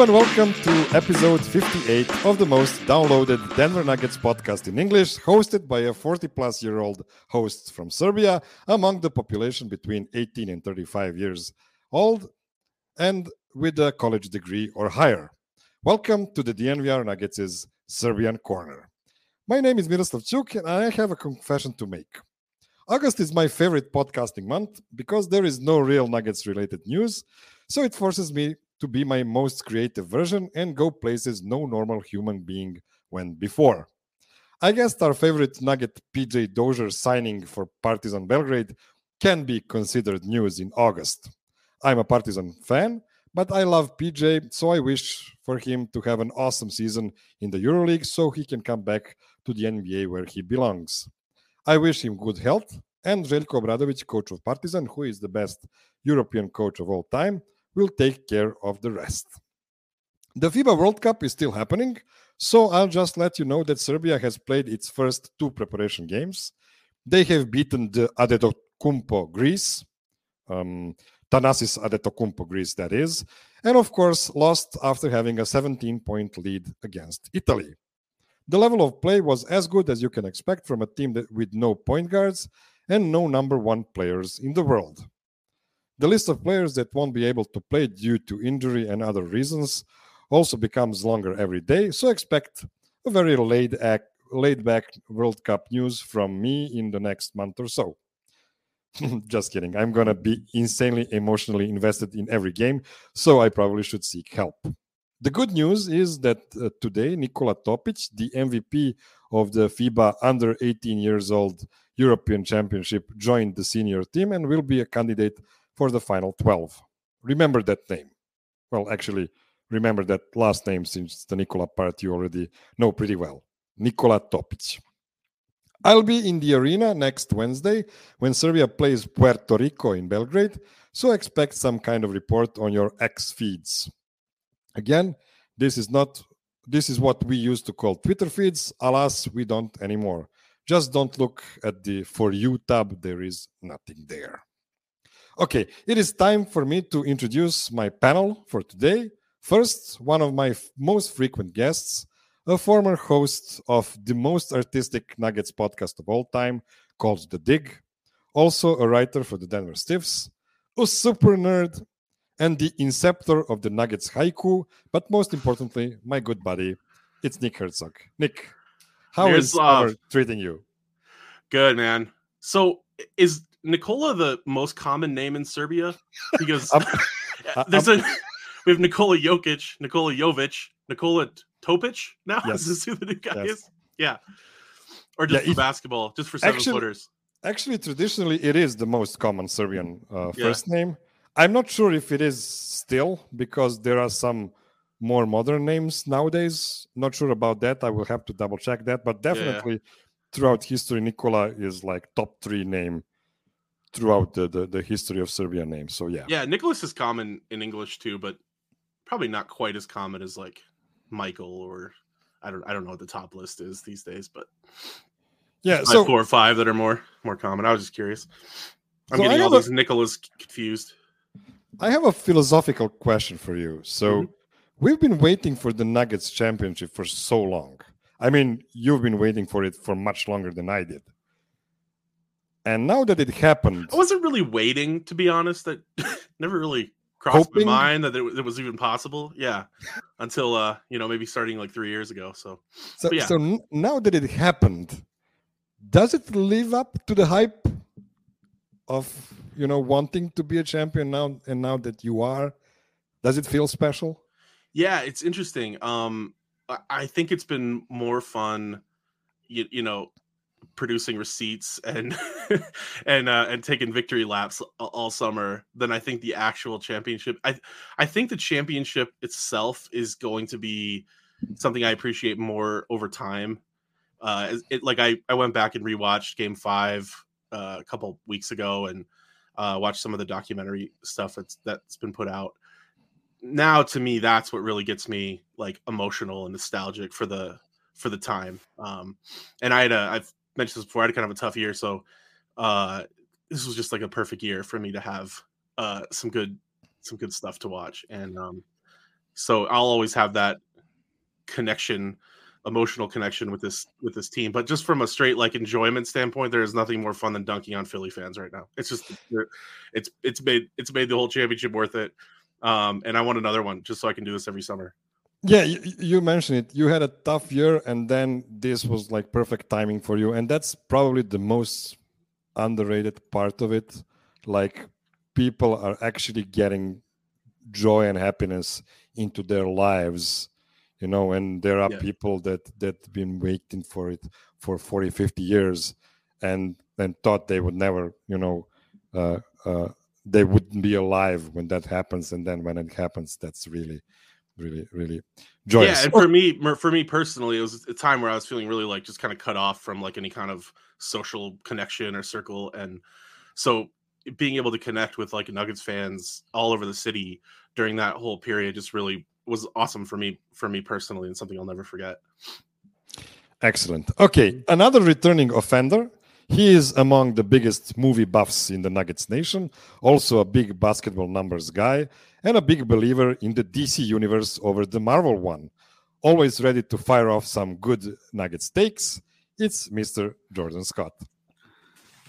And welcome to episode 58 of the most downloaded Denver Nuggets podcast in English, hosted by a 40 plus year old host from Serbia among the population between 18 and 35 years old and with a college degree or higher. Welcome to the DNVR Nuggets' Serbian Corner. My name is Miroslav Chuk and I have a confession to make. August is my favorite podcasting month because there is no real Nuggets related news, so it forces me to be my most creative version and go places no normal human being went before. I guess our favorite Nugget PJ Dozier signing for Partizan Belgrade can be considered news in August. I'm a Partizan fan, but I love PJ, so I wish for him to have an awesome season in the EuroLeague so he can come back to the NBA where he belongs. I wish him good health, and Željko Obradovic, coach of Partizan, who is the best European coach of all time, will take care of the rest. The FIBA World Cup is still happening, so I'll just let you know that Serbia has played its first two preparation games. They have beaten the Adetokounmpo Greece, um, Thanasis Adetokounmpo Greece, that is, and of course lost after having a 17 point lead against Italy. The level of play was as good as you can expect from a team with no point guards and no number one players in the world. The list of players that won't be able to play due to injury and other reasons also becomes longer every day, so expect a very laid, act, laid back World Cup news from me in the next month or so. Just kidding. I'm going to be insanely emotionally invested in every game, so I probably should seek help. The good news is that uh, today Nikola Topic, the MVP of the FIBA under 18 years old European Championship, joined the senior team and will be a candidate for the final 12. Remember that name. Well, actually, remember that last name since the Nikola part you already know pretty well. Nikola Topic. I'll be in the arena next Wednesday when Serbia plays Puerto Rico in Belgrade, so expect some kind of report on your X feeds. Again, this is not this is what we used to call Twitter feeds. Alas, we don't anymore. Just don't look at the for you tab, there is nothing there. Okay, it is time for me to introduce my panel for today. First, one of my f- most frequent guests, a former host of the most artistic Nuggets podcast of all time called The Dig, also a writer for the Denver Stiffs, a super nerd, and the inceptor of the Nuggets haiku, but most importantly, my good buddy, it's Nick Hertzog. Nick, how is summer treating you? Good, man. So, is Nikola the most common name in Serbia? Because there's a we have Nikola Jokic, Nikola Jovic, Nikola Topic now. Yes. Is this who the new guy yes. is? Yeah. Or just yeah, for basketball, just for seven actually, footers. Actually, traditionally, it is the most common Serbian uh, first yeah. name. I'm not sure if it is still because there are some more modern names nowadays. Not sure about that. I will have to double check that. But definitely, yeah. throughout history, Nikola is like top three name throughout the, the, the history of Serbian names. So yeah. Yeah, Nicholas is common in English too, but probably not quite as common as like Michael or I don't I don't know what the top list is these days, but yeah, so four or five that are more more common. I was just curious. I'm so getting all these a, Nicholas confused. I have a philosophical question for you. So mm-hmm. we've been waiting for the Nuggets championship for so long. I mean, you've been waiting for it for much longer than I did. And now that it happened, I wasn't really waiting, to be honest. That never really crossed hoping, my mind that it, it, was even possible. Yeah, until uh, you know, maybe starting like three years ago. So, so, yeah. so now that it happened, does it live up to the hype of you know wanting to be a champion now? And now that you are, does it feel special? Yeah, it's interesting. Um, I think it's been more fun. You, you know, producing receipts and and uh, and taking victory laps all summer than I think the actual championship. I I think the championship itself is going to be something I appreciate more over time. Uh, it like I I went back and rewatched Game Five uh, a couple weeks ago and uh, watched some of the documentary stuff that's that's been put out. Now to me, that's what really gets me like emotional and nostalgic for the for the time. Um, and I had a I've mentioned this before. I had kind of a tough year, so uh, this was just like a perfect year for me to have uh, some good some good stuff to watch. And um, so I'll always have that connection, emotional connection with this with this team. But just from a straight like enjoyment standpoint, there is nothing more fun than dunking on Philly fans right now. It's just it's it's made it's made the whole championship worth it. Um, and I want another one just so I can do this every summer. Yeah, you, you, mentioned it. You had a tough year, and then this was like perfect timing for you, and that's probably the most underrated part of it. Like people are actually getting joy and happiness into their lives you know and there are yeah. people that that been waiting for it for 40 50 years and and thought they would never you know uh, uh, they wouldn't be alive when that happens and then when it happens that's really really really joyous yeah and oh. for me for me personally it was a time where i was feeling really like just kind of cut off from like any kind of social connection or circle and so being able to connect with like nuggets fans all over the city during that whole period just really was awesome for me for me personally and something I'll never forget. Excellent. Okay, another returning offender. He is among the biggest movie buffs in the Nuggets nation, also a big basketball numbers guy, and a big believer in the DC universe over the Marvel one. Always ready to fire off some good Nuggets takes. It's Mr. Jordan Scott.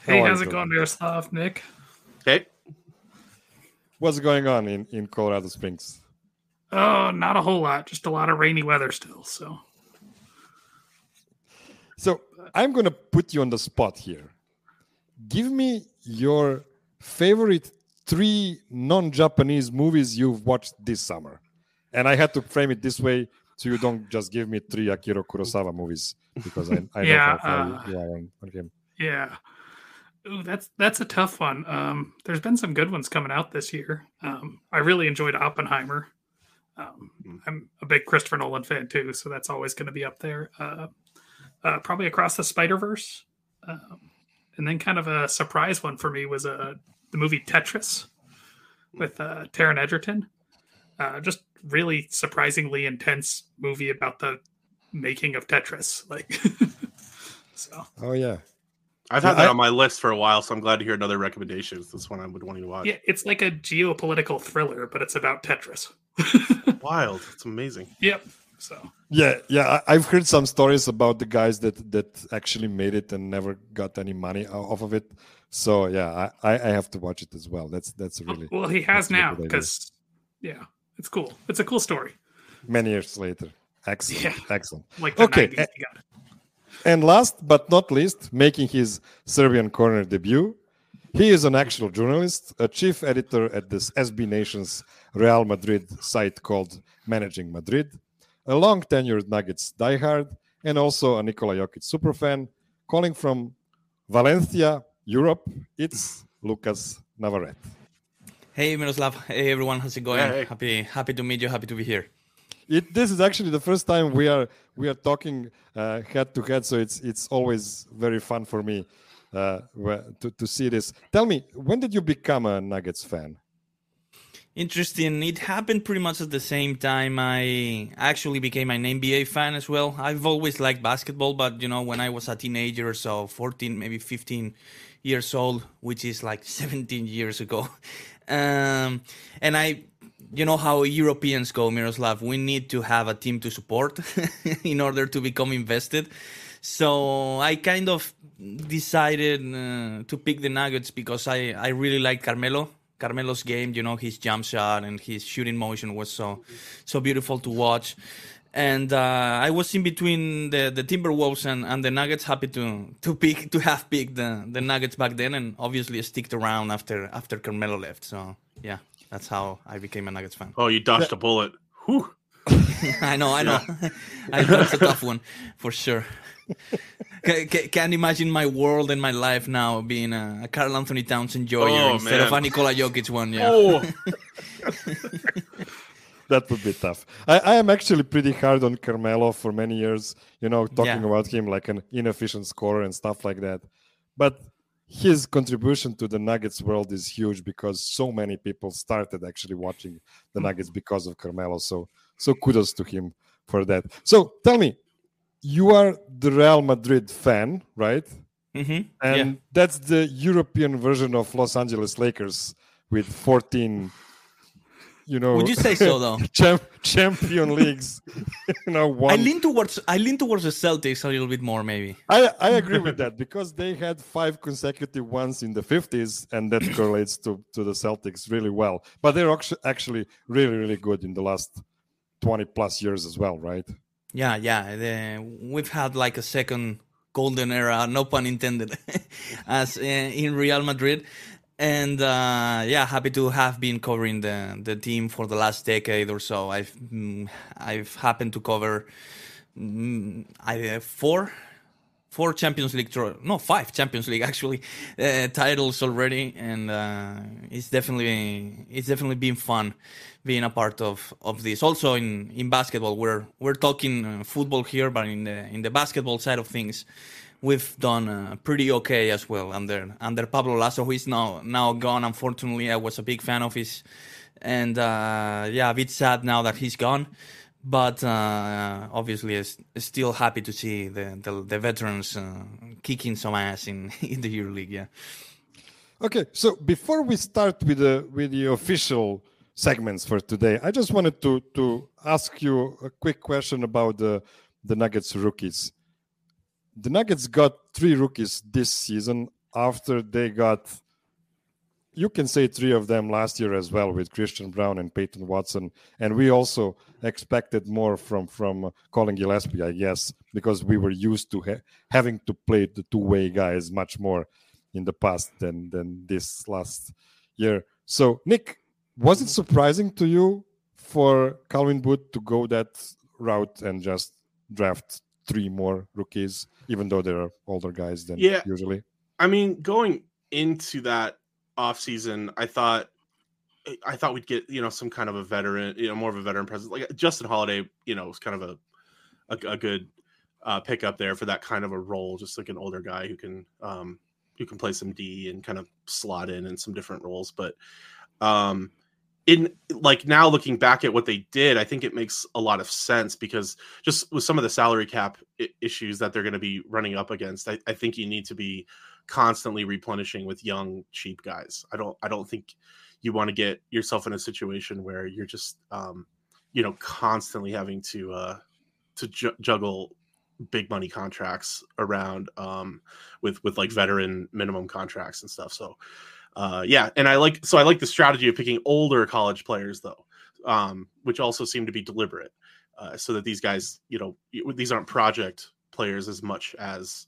Hey, how's it going, Miroslav, Nick? Hey. What's going on in, in Colorado Springs? Oh, not a whole lot. Just a lot of rainy weather still. So, so I'm going to put you on the spot here. Give me your favorite three non-Japanese movies you've watched this summer, and I had to frame it this way so you don't just give me three Akira Kurosawa movies because I, I yeah, know how uh, you are on, on him. Yeah. Ooh, that's that's a tough one. Um, there's been some good ones coming out this year. Um, I really enjoyed Oppenheimer. Um, mm-hmm. I'm a big Christopher Nolan fan too, so that's always going to be up there. Uh, uh, probably across the Spider Verse, um, and then kind of a surprise one for me was uh, the movie Tetris with uh, Taron Egerton. Uh, just really surprisingly intense movie about the making of Tetris. Like, so. Oh yeah, I've had yeah, that I, on my list for a while, so I'm glad to hear another recommendation. This one I would want to watch. Yeah, it's like a geopolitical thriller, but it's about Tetris. Wild. It's amazing. Yep. So yeah, yeah, I've heard some stories about the guys that that actually made it and never got any money off of it. So yeah, I I have to watch it as well. That's that's really well. He has now because yeah, it's cool. It's a cool story. Many years later, excellent, yeah. excellent. Like okay. 90s, and last but not least, making his Serbian corner debut, he is an actual journalist, a chief editor at this SB Nation's Real Madrid site called Managing Madrid, a long tenured Nuggets diehard, and also a Nikola Jokic superfan. Calling from Valencia, Europe, it's Lucas Navarrete. Hey Miroslav, hey everyone, how's it going? Hey. Happy happy to meet you, happy to be here. It, this is actually the first time we are we are talking uh, head to head, so it's it's always very fun for me uh, to to see this. Tell me, when did you become a Nuggets fan? Interesting. It happened pretty much at the same time I actually became an NBA fan as well. I've always liked basketball, but you know, when I was a teenager so, 14, maybe 15 years old, which is like 17 years ago. Um, and I you know how Europeans go, Miroslav. We need to have a team to support in order to become invested. So I kind of decided uh, to pick the Nuggets because I, I really like Carmelo. Carmelo's game, you know, his jump shot and his shooting motion was so so beautiful to watch. And uh, I was in between the, the Timberwolves and, and the Nuggets. Happy to to pick to have picked the, the Nuggets back then, and obviously sticked around after after Carmelo left. So yeah. That's how I became a Nuggets fan. Oh, you dodged a bullet. Whew. I know, I know. Yeah. I know it's a tough one for sure. Can't imagine my world and my life now being a, a Karl-Anthony Towns enjoyer oh, instead man. of a Nikola Jokic one. Yeah. Oh. that would be tough. I, I, am actually pretty hard on Carmelo for many years. You know, talking yeah. about him like an inefficient scorer and stuff like that. But his contribution to the Nuggets world is huge because so many people started actually watching the mm. Nuggets because of Carmelo. So so kudos to him for that. So tell me, you are the Real Madrid fan, right? Mm-hmm. And yeah. that's the European version of Los Angeles Lakers with 14 you know. Would you say so though? champ, champion leagues, you know. One. I lean towards I lean towards the Celtics a little bit more, maybe. I I agree with that because they had five consecutive ones in the fifties, and that correlates to to the Celtics really well. But they're actually really really good in the last twenty plus years as well, right? Yeah, yeah. The, we've had like a second golden era, no pun intended, as uh, in Real Madrid and uh, yeah, happy to have been covering the the team for the last decade or so. I've mm, I've happened to cover mm, I four four Champions League no five Champions League actually uh, titles already, and uh, it's definitely it's definitely been fun being a part of of this. Also in in basketball, we're we're talking uh, football here, but in the in the basketball side of things we've done uh, pretty okay as well under under Pablo Laso, who is now now gone. Unfortunately, I was a big fan of his, and uh, yeah, a bit sad now that he's gone. But uh, obviously, still happy to see the the, the veterans uh, kicking some ass in in the EuroLeague. Yeah. Okay, so before we start with the with the official segments for today, I just wanted to to ask you a quick question about the the Nuggets rookies the Nuggets got three rookies this season after they got, you can say three of them last year as well with Christian Braun and Peyton Watson, and we also expected more from from Collin Gillespie, I guess, because we were used to ha- having to play the two way guys much more in the past than than this last year. So, Nick, was it surprising to you for Calvin Booth to go that route and just draft three more rookies? even though they're older guys than yeah. usually. I mean, going into that off season, I thought I thought we'd get you know some kind of a veteran, you know, more of a veteran presence. Like Justin Holiday, you know, was kind of a a, a good uh, pickup there for that kind of a role, just like an older guy who can um, who can play some D and kind of slot in in some different roles. But um, in like now looking back at what they did, I think it makes a lot of sense because just with some of the salary cap issues that they're going to be running up against, I, I, think you need to be constantly replenishing with young, cheap guys. I don't, I don't think you want to get yourself in a situation where you're just, um, you know, constantly having to uh, to ju- juggle big money contracts around um, with with like veteran minimum contracts and stuff. So uh, yeah, and I like so I like the strategy of picking older college players though, um, which also seem to be deliberate, uh, so that these guys, you know, these aren't project players as much as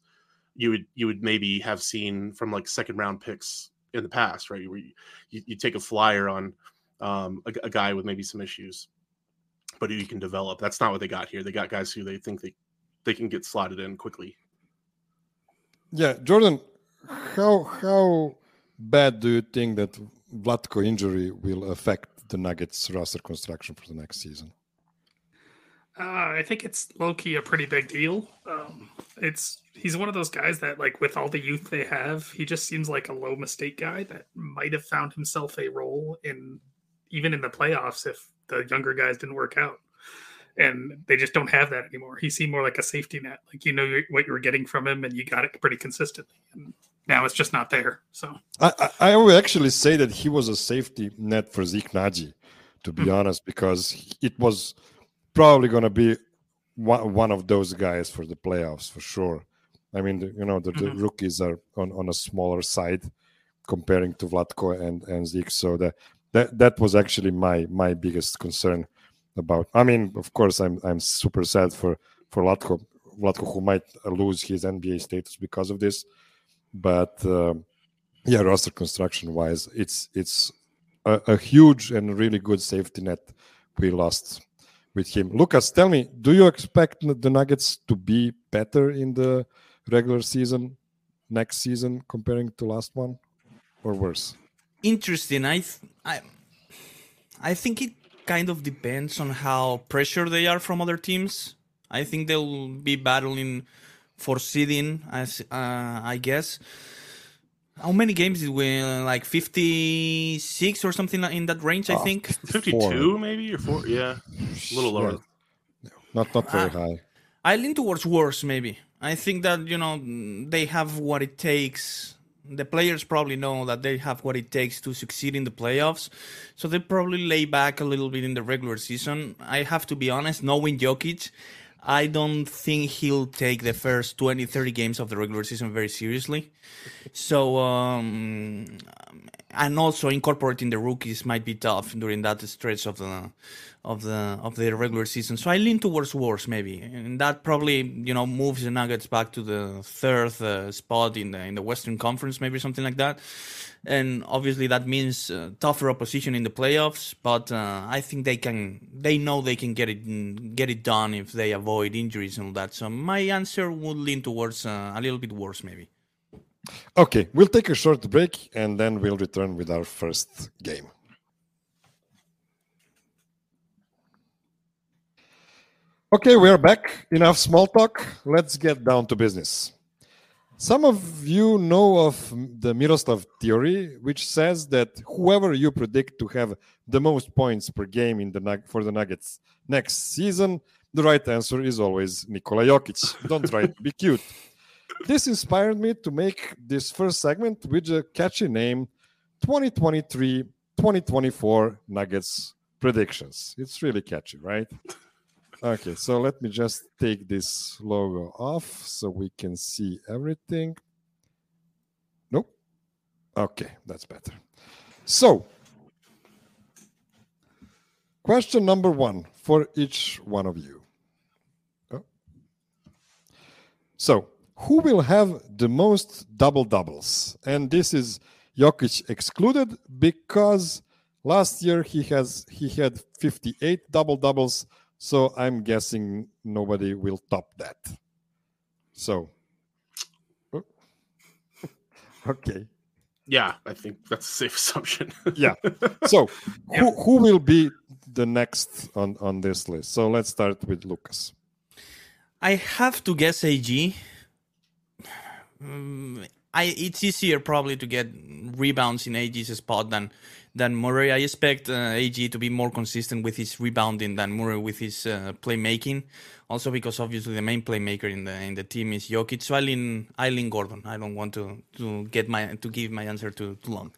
you would you would maybe have seen from like second round picks in the past, right? Where you, you, you take a flyer on um, a, a, guy with maybe some issues, but who you can develop. That's not what they got here. They got guys who they think they they can get slotted in quickly. Yeah, Jordan, how how bad do you think that Vlatko injury will affect the Nuggets roster construction for the next season? Uh, I think it's low key a pretty big deal. Um, it's he's one of those guys that, like, with all the youth they have, he just seems like a low mistake guy that might have found himself a role in even in the playoffs if the younger guys didn't work out. And they just don't have that anymore. He seemed more like a safety net, like you know what you were getting from him, and you got it pretty consistently. And now it's just not there. So I, I would actually say that he was a safety net for Zeke Nnaji, to be mm-hmm. honest, because it was probably going to be one, one of those guys for the playoffs for sure. I mean, you know, the, mm-hmm. rookies are on, on a smaller side comparing to Vlatko and, and Zeke. So that, that that was actually my my biggest concern about. I mean, of course, I'm I'm super sad for for Vlatko, Vlatko who might lose his NBA status because of this but uh, yeah, roster construction wise, it's it's a, a, huge and really good safety net we lost with him. Lucas, tell me, do you expect the Nuggets to be better in the regular season next season comparing to last one, or worse? Interesting. I I I think it kind of depends on how pressured they are from other teams. I think they'll be battling for seeding, as uh, I guess. How many games did we win? like 56 or something in that range? I think 52 maybe or four. Yeah, a little lower. Yeah. Not not very uh, high. I lean towards worse maybe. I think that you know they have what it takes the players probably know that they have what it takes to succeed in the playoffs. So they probably lay back a little bit in the regular season. I have to be honest, knowing Jokic, I don't think he'll take the first 20, 30 games of the regular season very seriously. So, um, and also incorporating the rookies might be tough during that stretch of the of the of the regular season. So I lean towards worse maybe, and that probably you know moves the Nuggets back to the third uh, spot in the in the Western Conference, maybe something like that. And obviously that means uh, tougher opposition in the playoffs, but uh, I think they can they know they can get it get it done if they avoid injuries and all that. So my answer would lean towards uh, a little bit worse maybe. Okay, we'll take a short break and then we'll return with our first game. Okay, we are back. Enough small talk. Let's get down to business. Some of you know of the Miroslav theory, which says that whoever you predict to have the most points per game in the for the Nuggets next season, the right answer is always Nikola Jokic. Don't try to be cute. This inspired me to make this first segment with a catchy name 2023 2024 Nuggets predictions. It's really catchy, right? Okay, so let me just take this logo off so we can see everything. Nope. Okay, that's better. So, question number one for each one of you. Oh. So, who will have the most double doubles? And this is Jokic excluded because last year he has he had 58 double doubles so I'm guessing nobody will top that. So, oh. okay. Yeah, I think that's a safe assumption. yeah. So, who, who will be the next on, on this list? So, let's start with Lucas. I have to guess AG. Um, I it's easier probably to get rebounds in AG's spot than than Murray. I expect uh, AG to be more consistent with his rebounding than Murray with his uh, playmaking. Also because obviously the main playmaker in the in the team is Jokic. So I lean, I lean Gordon. I don't want to to get my to give my answer too too long.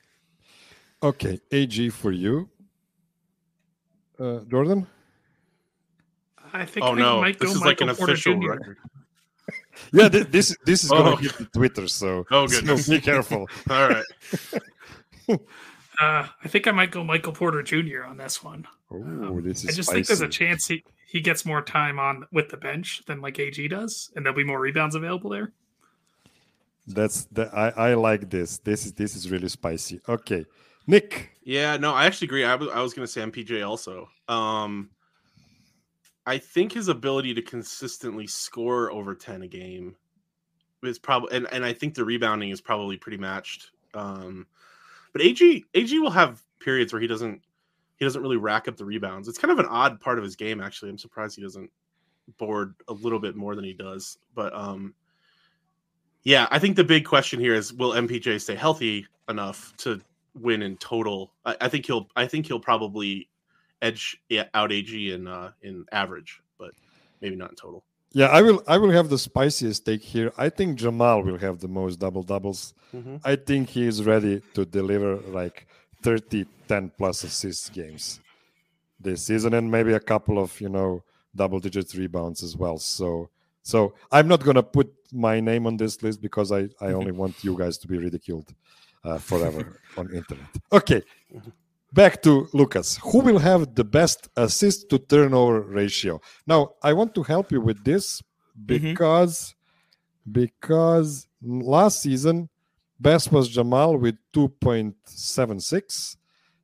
Okay, AG for you, uh, Jordan. I think oh, I no. might this go is Michael like an Porter official Jr. record. Yeah, this this, this is oh. going to hit the Twitter, so, oh, goodness. so be careful. All right. Uh, I think I might go Michael Porter Jr. on this one. Oh, um, this is I just spicy. think there's a chance he, he gets more time on with the bench than like AG does, and there'll be more rebounds available there. That's the I, I like this. This is this is really spicy. Okay, Nick. Yeah, no, I actually agree. I was I was going to say MPJ also. Um, I think his ability to consistently score over ten a game is probably, and, and I think the rebounding is probably pretty matched. Um, but AG AG will have periods where he doesn't he doesn't really rack up the rebounds. It's kind of an odd part of his game actually. I'm surprised he doesn't board a little bit more than he does. But um yeah, I think the big question here is will MPJ stay healthy enough to win in total? I, I think he'll I think he'll probably edge out AG in uh in average, but maybe not in total. Yeah, I will. I will have the spiciest take here. I think Jamal will have the most double doubles. Mm-hmm. I think he is ready to deliver like 30, 10 plus assist games this season, and maybe a couple of you know double digit rebounds as well. So, so I'm not gonna put my name on this list because I I only want you guys to be ridiculed uh, forever on internet. Okay. Mm-hmm back to Lucas. Who will have the best assist to turnover ratio? Now, I want to help you with this because mm-hmm. because last season best was Jamal with 2.76.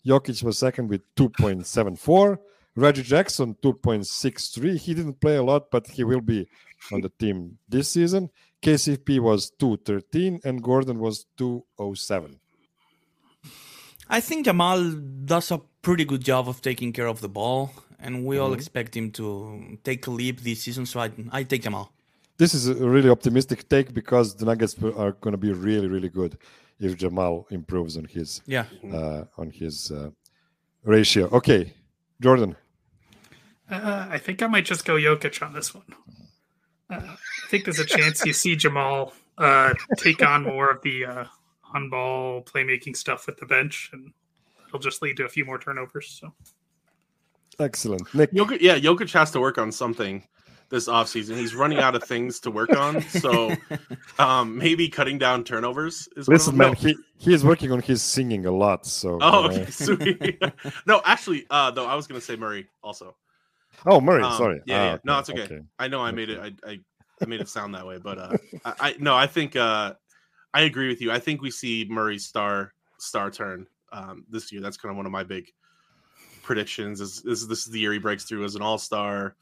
Jokic was second with 2.74. Reggie Jackson 2.63. He didn't play a lot, but he will be on the team this season. KCP was 213 and Gordon was 207. I think Jamal does a pretty good job of taking care of the ball, and we mm-hmm. all expect him to take a leap this season. So I, I take Jamal. This is a really optimistic take because the Nuggets are going to be really, really good if Jamal improves on his yeah uh, on his uh, ratio. Okay, Jordan. Uh, I think I might just go Jokic on this one. Uh, I think there's a chance you see Jamal uh, take on more of the uh, on ball playmaking stuff with the bench, and it'll just lead to a few more turnovers. So excellent, Nick. Jokic, yeah, Jokic has to work on something this offseason. He's running out of things to work on. So um, maybe cutting down turnovers is Listen, man, no. he, he is working on his singing a lot. So Oh, okay, sweet. no, actually, uh, though I was gonna say Murray also. Oh, Murray, um, sorry. Yeah, ah, yeah. Okay, no, it's okay. okay. I know I made it I, I, I made it sound that way, but uh I, I no, I think uh I agree with you. I think we see Murray's star star turn um this year. That's kind of one of my big predictions. Is, is this is the year he breaks through as an all star?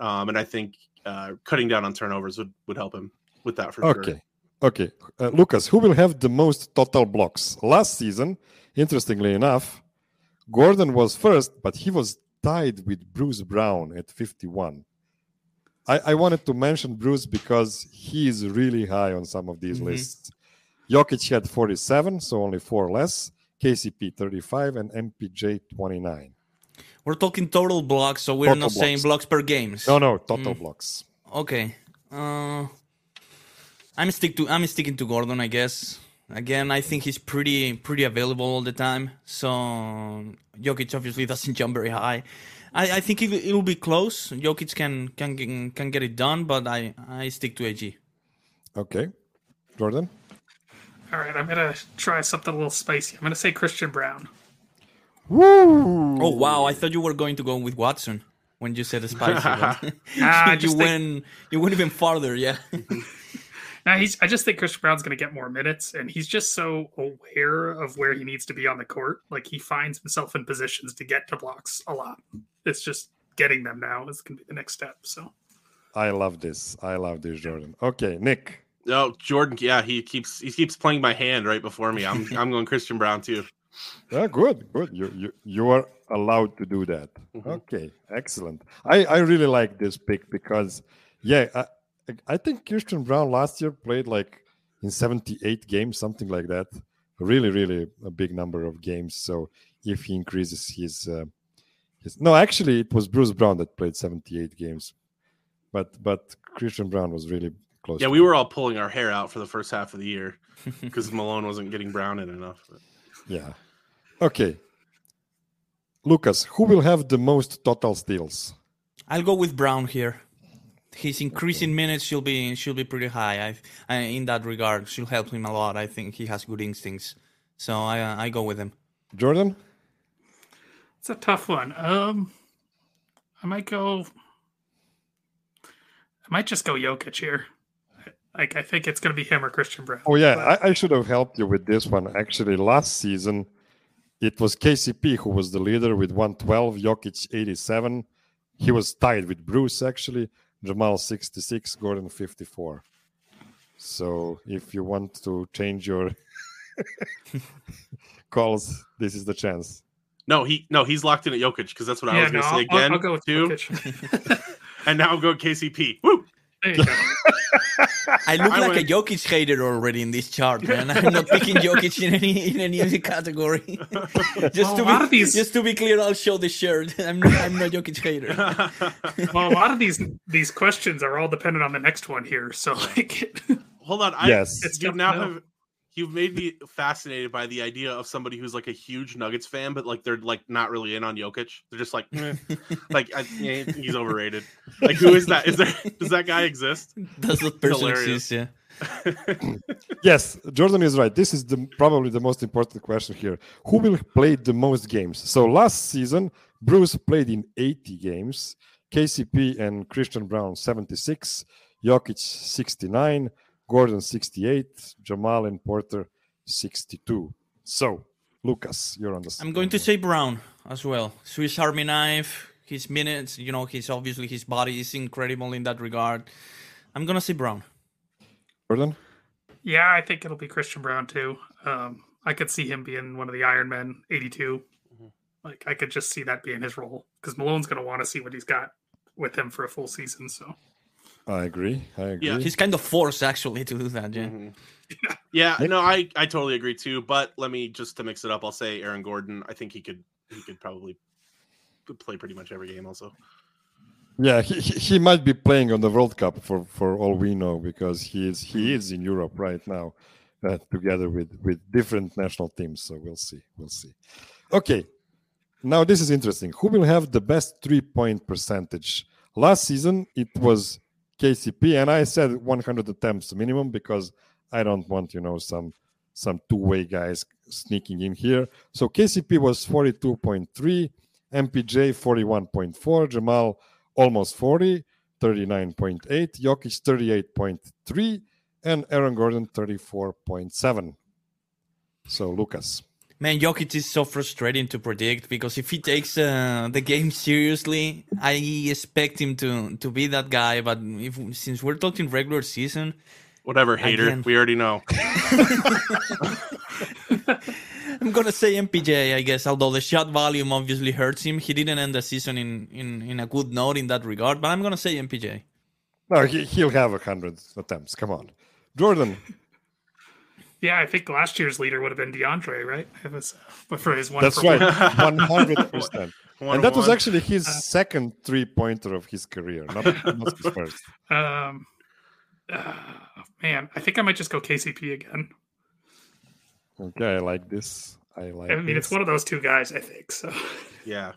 um, and I think uh, cutting down on turnovers would, would help him with that for okay. sure. Okay, uh, Lucas, who will have the most total blocks? Last season, interestingly enough, Gordon was first, but he was tied with Bruce Brown at 51. I, I wanted to mention Bruce because he is really high on some of these mm-hmm. lists. Jokic had 47, so only four less. KCP 35 and MPJ 29. We're talking total blocks, so we're total not blocks. saying blocks per games. No, no, total mm. blocks. Okay. Uh, I'm stick to I'm sticking to Gordon, I guess. Again, I think he's pretty pretty available all the time. So Jokic obviously doesn't jump very high. I, I think it, it'll be close. Jokic can can can get it done, but I I stick to AG. Okay, Jordan. All right, I'm gonna try something a little spicy. I'm gonna say Christian Braun. Woo! Oh wow! I thought you were going to go with Watson when you said spicy. ah, you went you went even farther. Yeah. now he's. I just think Christian Braun's going to get more minutes, and he's just so aware of where he needs to be on the court. Like he finds himself in positions to get to blocks a lot. It's just getting them now is going to be the next step. So. I love this. I love this, Jordan. Okay, Nick. Oh, Jordan. Yeah, he keeps he keeps playing my hand right before me. I'm I'm going Christian Braun too. Yeah, good, good. You you you are allowed to do that. Mm-hmm. Okay, excellent. I I really like this pick because, yeah, I I think Christian Braun last year played like in seventy eight games, something like that. Really, really a big number of games. So if he increases his uh, his no, actually it was Bruce Brown that played seventy eight games, but but Christian Braun was really close. Yeah, we were all pulling our hair out for the first half of the year because Malone wasn't getting Braun in enough. But. Yeah. Okay. Lucas, who will have the most total steals? I'll go with Braun here. His increasing okay. minutes should be should be pretty high. I, I, in that regard, should help him a lot. I think he has good instincts, so I uh, I go with him. Jordan, it's a tough one. Um, I might go. I might just go Jokic here. Like I think it's going to be him or Christian Braun. Oh yeah, I, I, should have helped you with this one. Actually, last season it was KCP who was the leader with 112, Jokic 87. He was tied with Bruce actually, Jamal 66, Gordon 54. So if you want to change your calls, this is the chance. No, he no, he's locked in at Jokic because that's what yeah, I was going to no, say again. I'll, I'll go with too. and now I'm going KCP. Woo! I look I like went... a Jokic hater already in this chart, man. I'm not picking Jokic in any in any other category. just well, to be these... just to be clear, I'll show the shirt. I'm not, I'm not Jokic hater. well, a lot of these these questions are all dependent on the next one here. So like, hold on. I, yes, you now have you've made me fascinated by the idea of somebody who's like a huge Nuggets fan, but like they're like not really in on Jokic. They're just like, eh. like I, he's overrated. Like who is that? Is there does that guy exist? Does the person exist? Yeah. yes, Jordan is right. This is the probably the most important question here. Who will play the most games? So last season, Bruce played in 80 games. KCP and Christian Braun 76, Jokic 69, Gordon 68, Jamal and Porter 62. So, Lucas, you're on the. I'm going to say Braun as well. Swiss Army knife. His minutes, you know, he's obviously his body is incredible in that regard. I'm gonna say Brown. Gordon. Yeah, I think it'll be Christian Braun too. Um, I could see him being one of the Iron Men 82. Mm-hmm. Like I could just see that being his role because Malone's gonna want to see what he's got with him for a full season. So I agree. I agree. Yeah, he's kind of forced actually to do that. Yeah. Mm-hmm. Yeah, no, I I totally agree too. But let me just to mix it up, I'll say Aaron Gordon. I think he could he could probably play pretty much every game. Also. Yeah, he, he might be playing on the World Cup for for all we know because he is he is in Europe right now. uh, together with with different national teams. So we'll see. We'll see. Okay. Now this is interesting. Who will have the best three point percentage? Last season it was KCP, and I said 100 attempts minimum because I don't want you know some some two way guys sneaking in here. So KCP was 42.3, MPJ 41.4, Jamal almost 40, 39.8, Jokic 38.3, and Aaron Gordon 34.7. So Lucas. Man, Jokic is so frustrating to predict because if he takes uh, the game seriously, I expect him to to be that guy. But if since we're talking regular season, whatever hater, again, we already know. I'm gonna say MPJ, I guess. Although the shot volume obviously hurts him, he didn't end the season in in, in a good note in that regard. But I'm gonna say MPJ. No, he, he'll have a hundred attempts. Come on, Jordan. Yeah, I think last year's leader would have been DeAndre, right? It was for his one. That's right, one hundred percent. And that was actually his uh, second three pointer of his career, not, not his first. Um, uh, man, I think I might just go KCP again. Okay, I like this. I like. I mean, this. it's one of those two guys. I think so. Yeah,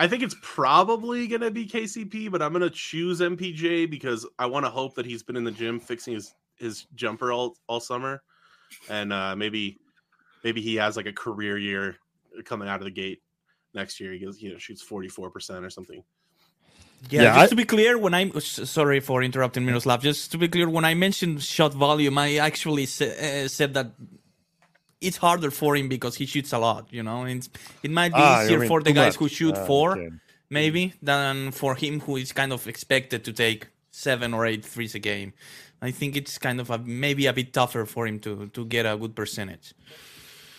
I think it's probably gonna be KCP, but I'm gonna choose MPJ because I want to hope that he's been in the gym fixing his his jumper all all summer and uh, maybe maybe he has like a career year coming out of the gate next year. He goes, you know, shoots forty four percent or something. Yeah, yeah just I... to be clear, when I'm sorry for interrupting Miroslav, just to be clear, when I mentioned shot volume, I actually sa- uh, said that it's harder for him because he shoots a lot. You know, it's, it might be ah, easier for the guys much. who shoot uh, four, okay. maybe, than for him who is kind of expected to take seven or eight threes a game. I think it's kind of a, maybe a bit tougher for him to to get a good percentage.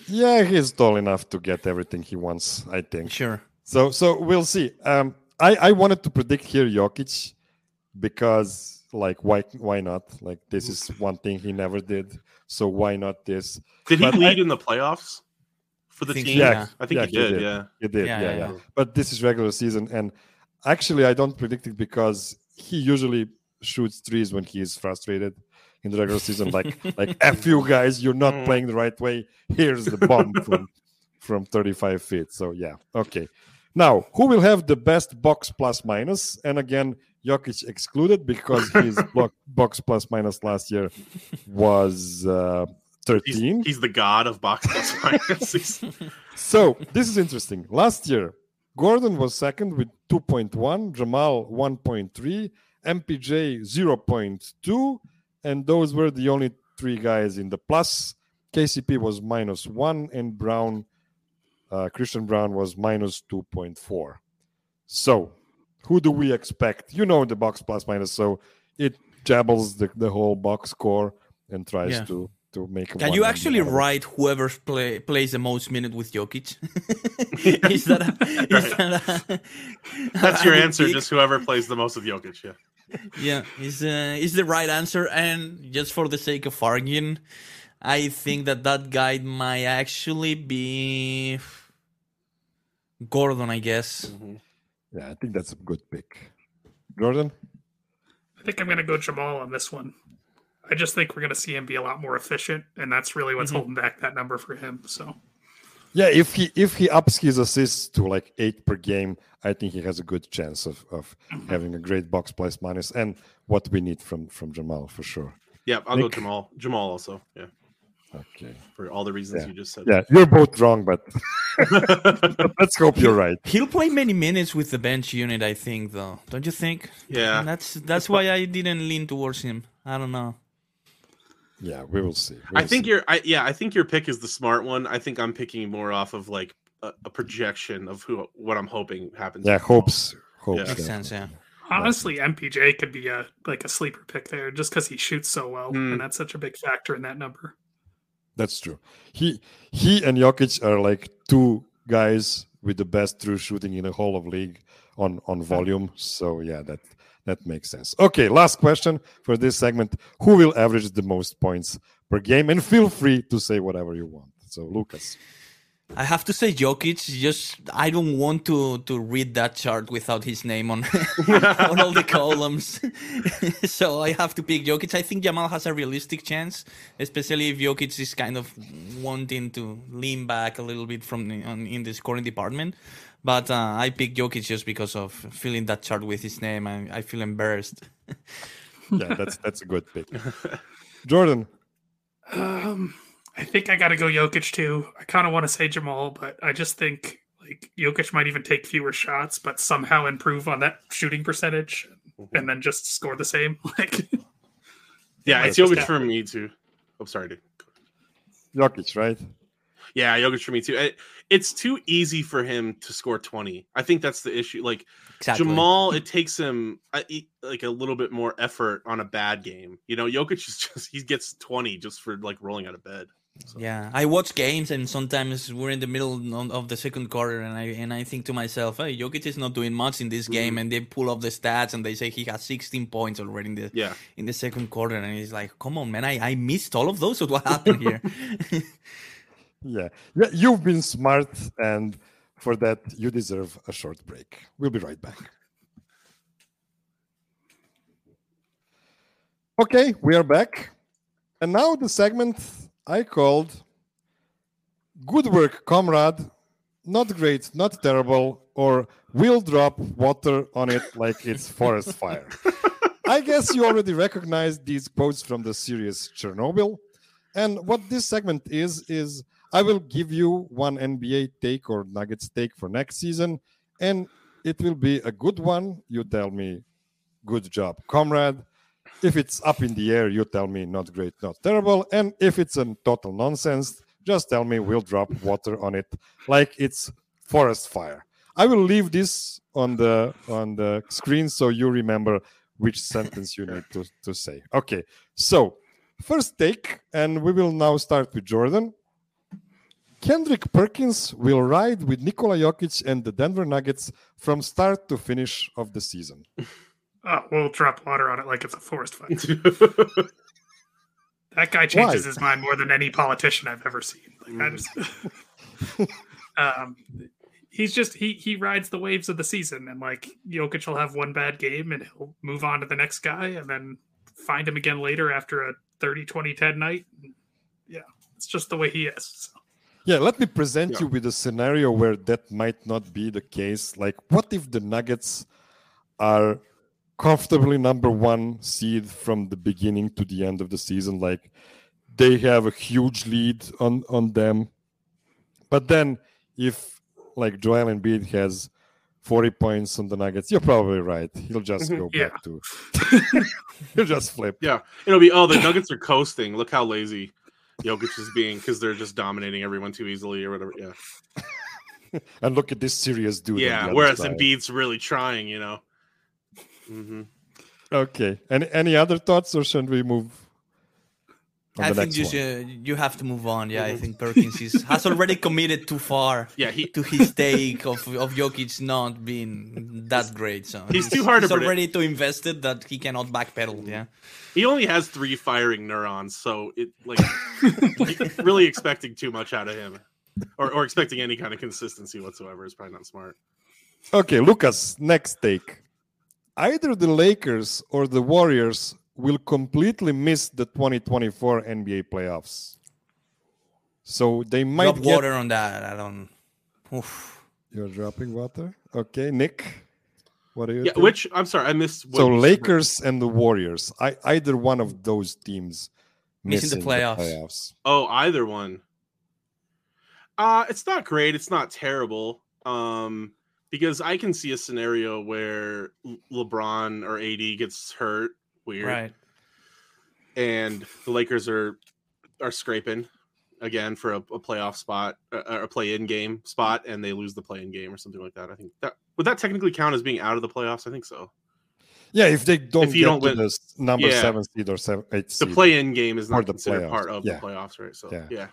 Yeah, he's tall enough to get everything he wants. I think. Sure. So so we'll see. Um, I I wanted to predict here Jokic because like why why not? Like this is one thing he never did. So why not this? Did he lead I, in the playoffs for the team? Yeah, I think yeah, he, did, he, did, Yeah, he did. Yeah yeah, yeah, yeah. But this is regular season, and actually I don't predict it because he usually shoots threes when he is frustrated in the regular season. Like like f you guys, you're not mm. playing the right way. Here's the bomb from from 35 feet. So yeah, okay. Now who will have the best box plus minus? And again, Jokic excluded because his box plus minus last year was uh, 13. He's, he's, the god of box plus minus. so this is interesting. Last year, Gordon was second with 2.1, Jamal 1.3, MPJ 0.2, and those were the only three guys in the plus. KCP was minus one, and Braun, uh, Christian Braun was minus 2.4. So, who do we expect? You know the box plus minus, so it jabbles the, the whole box score and tries yeah. to to make. Can you actually write whoever play, plays the most minute with Jokic? is that, a, is that a, That's your answer. Pick? Just whoever plays the most with Jokic. Yeah yeah, is uh, is the right answer. And just for the sake of arguing, I think that that guy might actually be Gordon. I guess. Mm-hmm. Yeah, I think that's a good pick. Gordon. I think I'm going to go Jamal on this one. I just think we're going to see him be a lot more efficient, and that's really what's mm-hmm. holding back that number for him. So. Yeah, if he if he ups his assists to like eight per game, I think he has a good chance of, of mm-hmm. having a great box plus minus and what we need from from Jamal for sure. Yeah, I'll Nick? go Jamal. Jamal also. Yeah. Okay. For all the reasons yeah. you just said. Yeah, you're both wrong, but let's hope you're right. He'll play many minutes with the bench unit, I think, though. Don't you think? Yeah. And that's that's why I didn't lean towards him. I don't know. Yeah, we will see. We'll I think see. your I, yeah, I think your pick is the smart one. I think I'm picking more off of like a, a projection of who what I'm hoping happens. Yeah, hopes. Hopes. Yeah. Makes sense. Yeah. Honestly, MPJ could be a like a sleeper pick there, just because he shoots so well, mm. and that's such a big factor in that number. That's true. He he and Jokic are like two guys with the best true shooting in the whole of league on on volume. So yeah, that that makes sense. Okay, last question for this segment. Who will average the most points per game? And feel free to say whatever you want. So, Lucas. I have to say Jokic. Just I don't want to to read that chart without his name on on all the columns. so I have to pick Jokic. I think Jamal has a realistic chance, especially if Jokic is kind of wanting to lean back a little bit from the, on, in the scoring department. But uh, I pick Jokic just because of filling that chart with his name. I, I feel embarrassed. yeah, that's that's a good pick. Jordan. Um I think I got to go Jokic too. I kind of want to say Jamal, but I just think like Jokic might even take fewer shots, but somehow improve on that shooting percentage, mm-hmm. and then just score the same. Like, yeah, it's Jokic for me too. I'm oh, sorry, dude. Jokic, right? Yeah, Jokic for me too. It, it's too easy for him to score 20. I think that's the issue. Like exactly. Jamal, it takes him uh, like a little bit more effort on a bad game. You know, Jokic is just he gets 20 just for like rolling out of bed. So. Yeah, I watch games and sometimes we're in the middle of the second quarter and I and I think to myself, hey, Jokic is not doing much in this game, mm-hmm. and they pull up the stats and they say he has 16 points already in the yeah. in the second quarter, and he's like, come on, man, I, I missed all of those. what happened here? yeah. yeah, you've been smart, and for that you deserve a short break. We'll be right back. Okay, we are back, and now the segment I called Good Work, Comrade, not great, not terrible, or We'll drop water on it like it's forest fire. I guess you already recognize these quotes from the series Chernobyl. And what this segment is, is I will give you one NBA take or Nuggets take for next season, and it will be a good one. You tell me, good job, comrade. If it's up in the air, you tell me not great, not terrible. And if it's a total nonsense, just tell me we'll drop water on it like it's forest fire. I will leave this on the on the screen so you remember which sentence you need to, to say. Okay, so first take, and we will now start with Jordan. Kendrick Perkins will ride with Nikola Jokic and the Denver Nuggets from start to finish of the season. Oh, we'll drop water on it like it's a forest fire. that guy changes Why? his mind more than any politician I've ever seen. Like, just, um, he's just he he rides the waves of the season, and like Jokic will have one bad game, and he'll move on to the next guy, and then find him again later after a 30 20 10 night. Yeah, it's just the way he is. So. Yeah, let me present yeah. you with a scenario where that might not be the case. Like, what if the Nuggets are comfortably number one seed from the beginning to the end of the season. Like they have a huge lead on on them. But then if like Joel Embiid has 40 points on the Nuggets, you're probably right. He'll just mm-hmm. go yeah. back to he'll just flip. Yeah. It'll be oh the Nuggets are coasting. Look how lazy Jokic is being because they're just dominating everyone too easily or whatever. Yeah. and look at this serious dude. Yeah, whereas side. Embiid's really trying, you know. Mm-hmm. Okay. Any any other thoughts, or should we move? I think you should, you have to move on. Yeah, I think Perkins is, has already committed too far. Yeah, he, to his take of of Jokic not being that great. So he's, too hard he's to already too invested that he cannot backpedal. Yeah, he only has three firing neurons, so it like really expecting too much out of him, or or expecting any kind of consistency whatsoever is probably not smart. Okay, Lucas, next take either the Lakers or the Warriors will completely miss the 2024 NBA playoffs. So they might drop get... water on that. I don't. Oof. You're dropping water. Okay, Nick. What are you? Yeah, think? which I'm sorry, I missed. so Lakers and the Warriors. I either one of those teams missing, missing the, playoffs. the playoffs. Oh, either one. Uh it's not great. It's not terrible. Um, because I can see a scenario where LeBron or AD gets hurt, weird, right? And the Lakers are are scraping again for a, a playoff spot, uh, a, a play-in game spot, and they lose the play-in game or something like that. I think that would that technically count as being out of the playoffs. I think so. Yeah, if they don't if you don't win, the number yeah. seven seed or seven eight seed, the play-in game is not considered part of yeah. the playoffs, right? So yeah. yeah.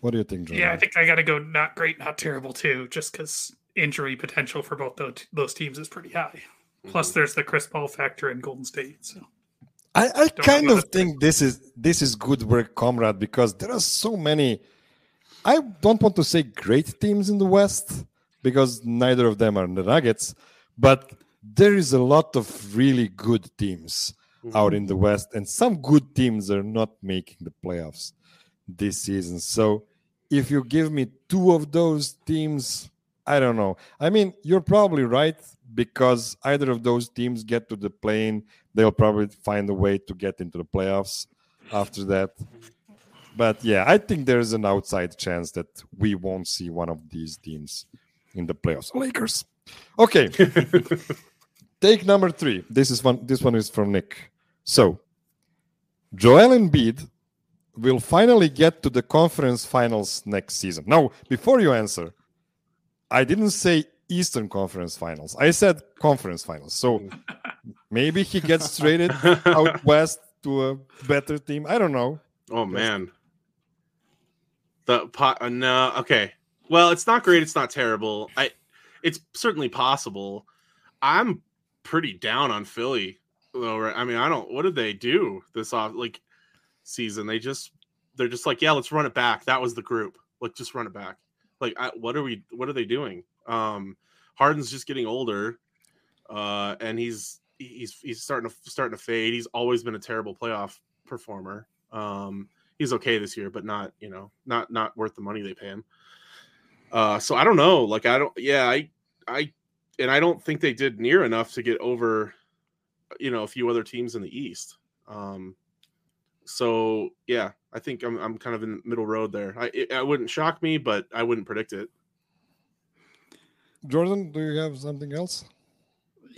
What do you think, John? Yeah, I think I got to go not great, not terrible too, just because injury potential for both those, those teams is pretty high. Plus, mm-hmm. there's the Chris Paul factor in Golden State. So I, I kind of think this is this is good work, comrade, because there are so many I don't want to say great teams in the West because neither of them are the Nuggets, but there is a lot of really good teams mm-hmm. out in the West, and some good teams are not making the playoffs this season. So if you give me two of those teams, I don't know. I mean, you're probably right because either of those teams get to the plane, they'll probably find a way to get into the playoffs after that. But yeah, I think there's an outside chance that we won't see one of these teams in the playoffs. Lakers. Okay. Take number three. This is one. This one is from Nick. So, Joel Embiid will finally get to the conference finals next season. Now, before you answer, I didn't say Eastern Conference Finals. I said Conference Finals. So maybe he gets traded out west to a better team. I don't know. Oh man, the pot. Uh, no, okay. Well, it's not great. It's not terrible. I. It's certainly possible. I'm pretty down on Philly. Though? I mean, I don't. What did they do this off like season? They just they're just like, yeah, let's run it back. That was the group. Like, just run it back. Like, I, what are we? What are they doing? Um, Harden's just getting older, uh, and he's he's he's starting to starting to fade. He's always been a terrible playoff performer. Um, he's okay this year, but not you know not not worth the money they pay him. Uh, so I don't know. Like I don't. Yeah, I I and I don't think they did near enough to get over, you know, a few other teams in the East. Um, so yeah, I think I'm I'm kind of in the middle road there. I it, it wouldn't shock me, but I wouldn't predict it. Jordan, do you have something else?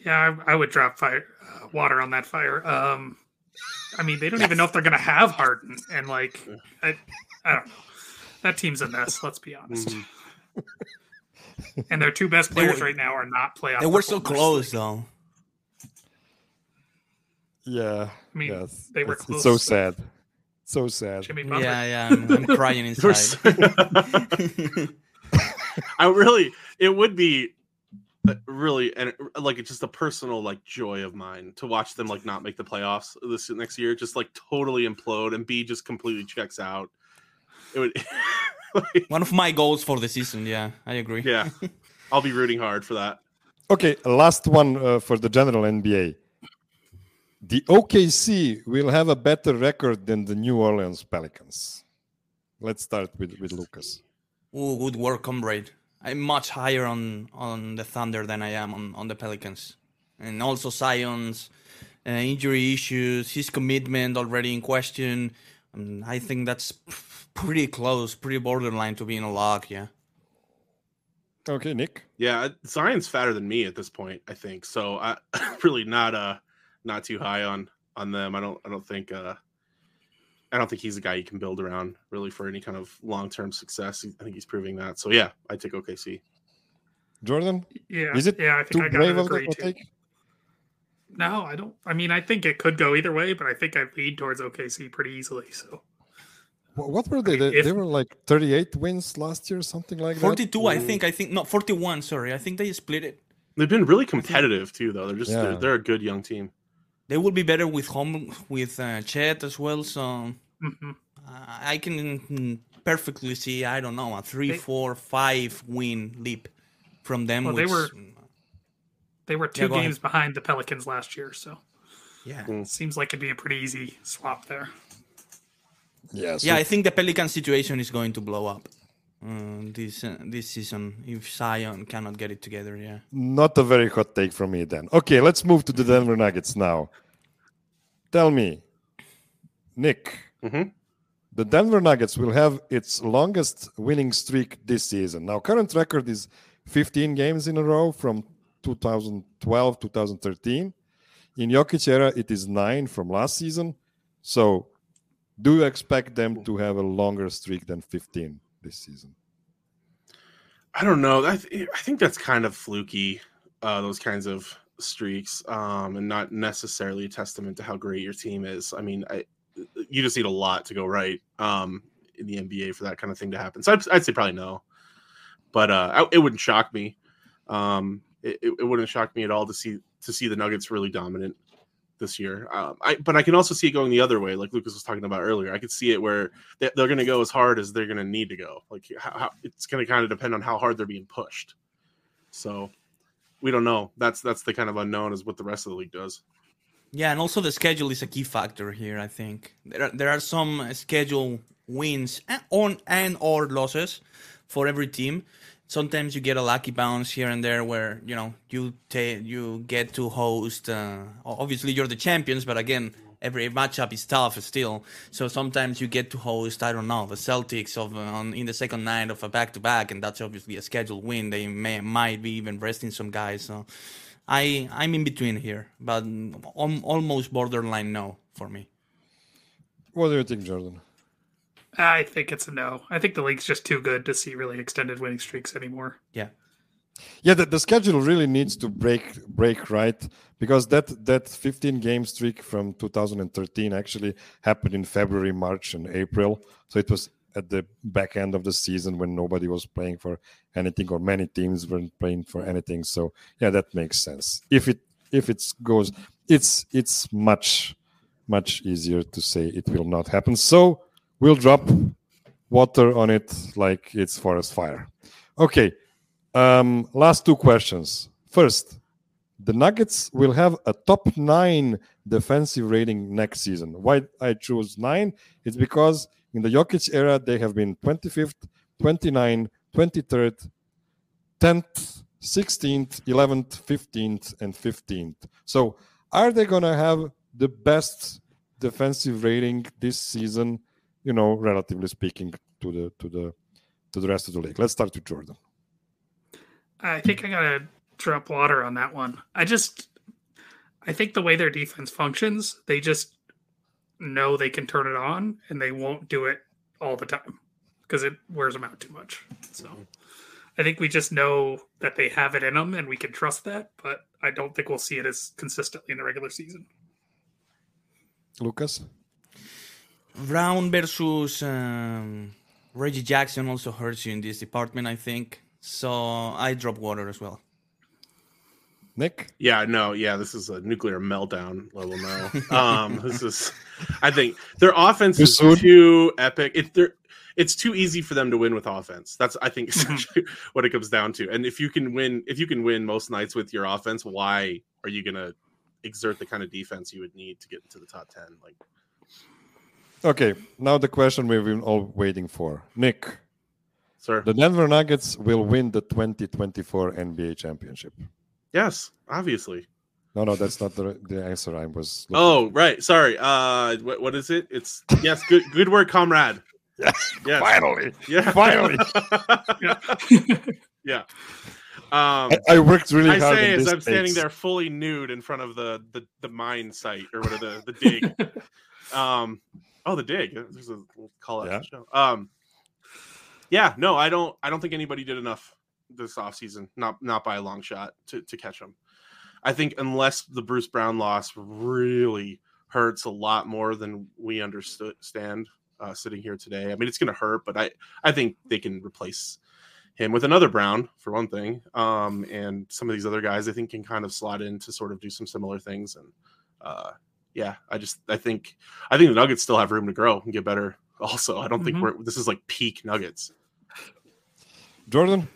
Yeah, I, I would drop fire uh, water on that fire. Um, I mean, they don't yes. even know if they're going to have Harden, and like, I, I don't know. That team's a mess. Let's be honest. Mm-hmm. and their two best players were, right now are not playoff. They were so close, though. Yeah, I mean, yes. they were it's, close. It's so sad. So sad. Yeah, yeah. I'm, I'm crying inside. I really, it would be uh, really and like it's just a personal like joy of mine to watch them like not make the playoffs this next year just like totally implode and b just completely checks out. It would like, one of my goals for the season yeah i agree. Yeah. I'll be rooting hard for that. Okay last one uh, for the general nba the okc will have a better record than the new orleans pelicans. Let's start with with lucas oh good work comrade I'm much higher on on the Thunder than I am on, on the Pelicans, and also Zion's uh, injury issues, his commitment already in question. Um, I think that's pretty close, pretty borderline to being a lock. Yeah. Okay, Nick. Yeah, Zion's fatter than me at this point. I think so. I really not uh not too high on on them. I don't I don't think uh I don't think he's a guy you can build around really for any kind of long term success. I think he's proving that. So yeah, I take OKC. Jordan, yeah, is it yeah? I think too I brave of a take? No, I don't. I mean, I think it could go either way, but I think I lead towards OKC pretty easily. So, what were they? They, if, they were like 38 wins last year, something like 42, that. 42, I think. I think not 41. Sorry, I think they split it. They've been really competitive too, though. They're just yeah. they're, they're, a good young team. They will be better with home with uh, Chet as well. So Mm-hmm. Uh, I can perfectly see, I don't know, a three, they, four, five win leap from them. Well, which, they were they were two yeah, games ahead. behind the Pelicans last year, so yeah, mm. seems like it'd be a pretty easy swap there. Yeah, so yeah, I think the Pelican situation is going to blow up. Uh, this uh, this season if Zion cannot get it together. Yeah, not a very hot take from me then. Okay, let's move to the Denver Nuggets now. Tell me, Nick, Mm-hmm. The Denver Nuggets will have its longest winning streak this season. Now, current record is 15 games in a row from 2012 2013. In Jokic era, it is nine from last season. So, do you expect them to have a longer streak than 15 this season? I don't know. I, th- I think that's kind of fluky. Uh, those kinds of streaks, um, and not necessarily a testament to how great your team is. I mean, I, you just need a lot to go right um, in the NBA for that kind of thing to happen. So I'd, I'd say probably no, but uh, it wouldn't shock me. Um, it, it, wouldn't shock me at all to see to see the Nuggets really dominant this year. Um, I, but I can also see it going the other way, like Lucas was talking about earlier. I could see it where they, are going to go as hard as they're going to need to go. Like how, how it's going to kind of depend on how hard they're being pushed. So we don't know. That's that's the kind of unknown is what the rest of the league does. Yeah, and also the schedule is a key factor here. I think there are, there are some schedule wins and on and or losses for every team sometimes you get a lucky bounce here and there where you know you ta- you get to host. Uh, obviously, you're the champions, but again, every matchup is tough still. So sometimes you get to host. I don't know the Celtics of uh, on, in the second night of a back to back, and that's obviously a scheduled win. They may might be even resting some guys. So I I'm in between here, but almost borderline no for me. What do you think, Jordan? I think it's a no. I think the league's just too good to see really extended winning streaks anymore. Yeah. Yeah, the, the schedule really needs to break break right because that that 15 game streak from 2013 actually happened in February, March, and April. So it was at the back end of the season when nobody was playing for anything or many teams weren't playing for anything. So yeah, that makes sense. If it if it goes, it's it's much much easier to say it will not happen. So we'll drop water on it like it's forest fire. Okay. Um, last two questions. First, the Nuggets will have a top nine defensive rating next season. Why I choose nine? It's because in the Jokic era, they have been 25th, 29th, 23rd, 10th, 16th, 11th, 15th, and 15th. So, are they going to have the best defensive rating this season? you know, relatively speaking, to the to the to the rest of the league. Let's start with Jordan. I think I gotta drop water on that one. I just I think the way their defense functions, they just know they can turn it on and they won't do it all the time because it wears them out too much. So I think we just know that they have it in them and we can trust that, but I don't think we'll see it as consistently in the regular season. Lucas? Brown versus um, Reggie Jackson also hurts you in this department, I think. So I drop water as well. Nick? Yeah, no, yeah, this is a nuclear meltdown level now. um, this is, I think their offense is too epic. It, they're, it's too easy for them to win with offense. That's I think mm-hmm. essentially what it comes down to. And if you can win, if you can win most nights with your offense, why are you going to exert the kind of defense you would need to get into the top ten? Like Okay, now the question we've been all waiting for. Nick. Sir. The Denver Nuggets will win the 2024 NBA championship. Yes, obviously. No, no, that's not the, the answer I was Oh, for. right. Sorry. Uh what, what is it? It's yes, good good work, comrade. Yeah. Yes. Finally. Yeah. Finally. yeah. yeah. Um, I, I, worked really I hard. I say as I'm standing there fully nude in front of the the, the mine site or whatever the, the dig. um, Oh, the dig. There's a we'll call it yeah. show. Um, yeah, no, I don't. I don't think anybody did enough this offseason. Not not by a long shot to to catch them. I think unless the Bruce Brown loss really hurts a lot more than we understand uh, sitting here today. I mean, it's going to hurt, but I I think they can replace him with another Brown for one thing, um, and some of these other guys I think can kind of slot in to sort of do some similar things and. Uh, yeah, I just I think I think the Nuggets still have room to grow and get better. Also, I don't mm-hmm. think we're this is like peak Nuggets. Jordan.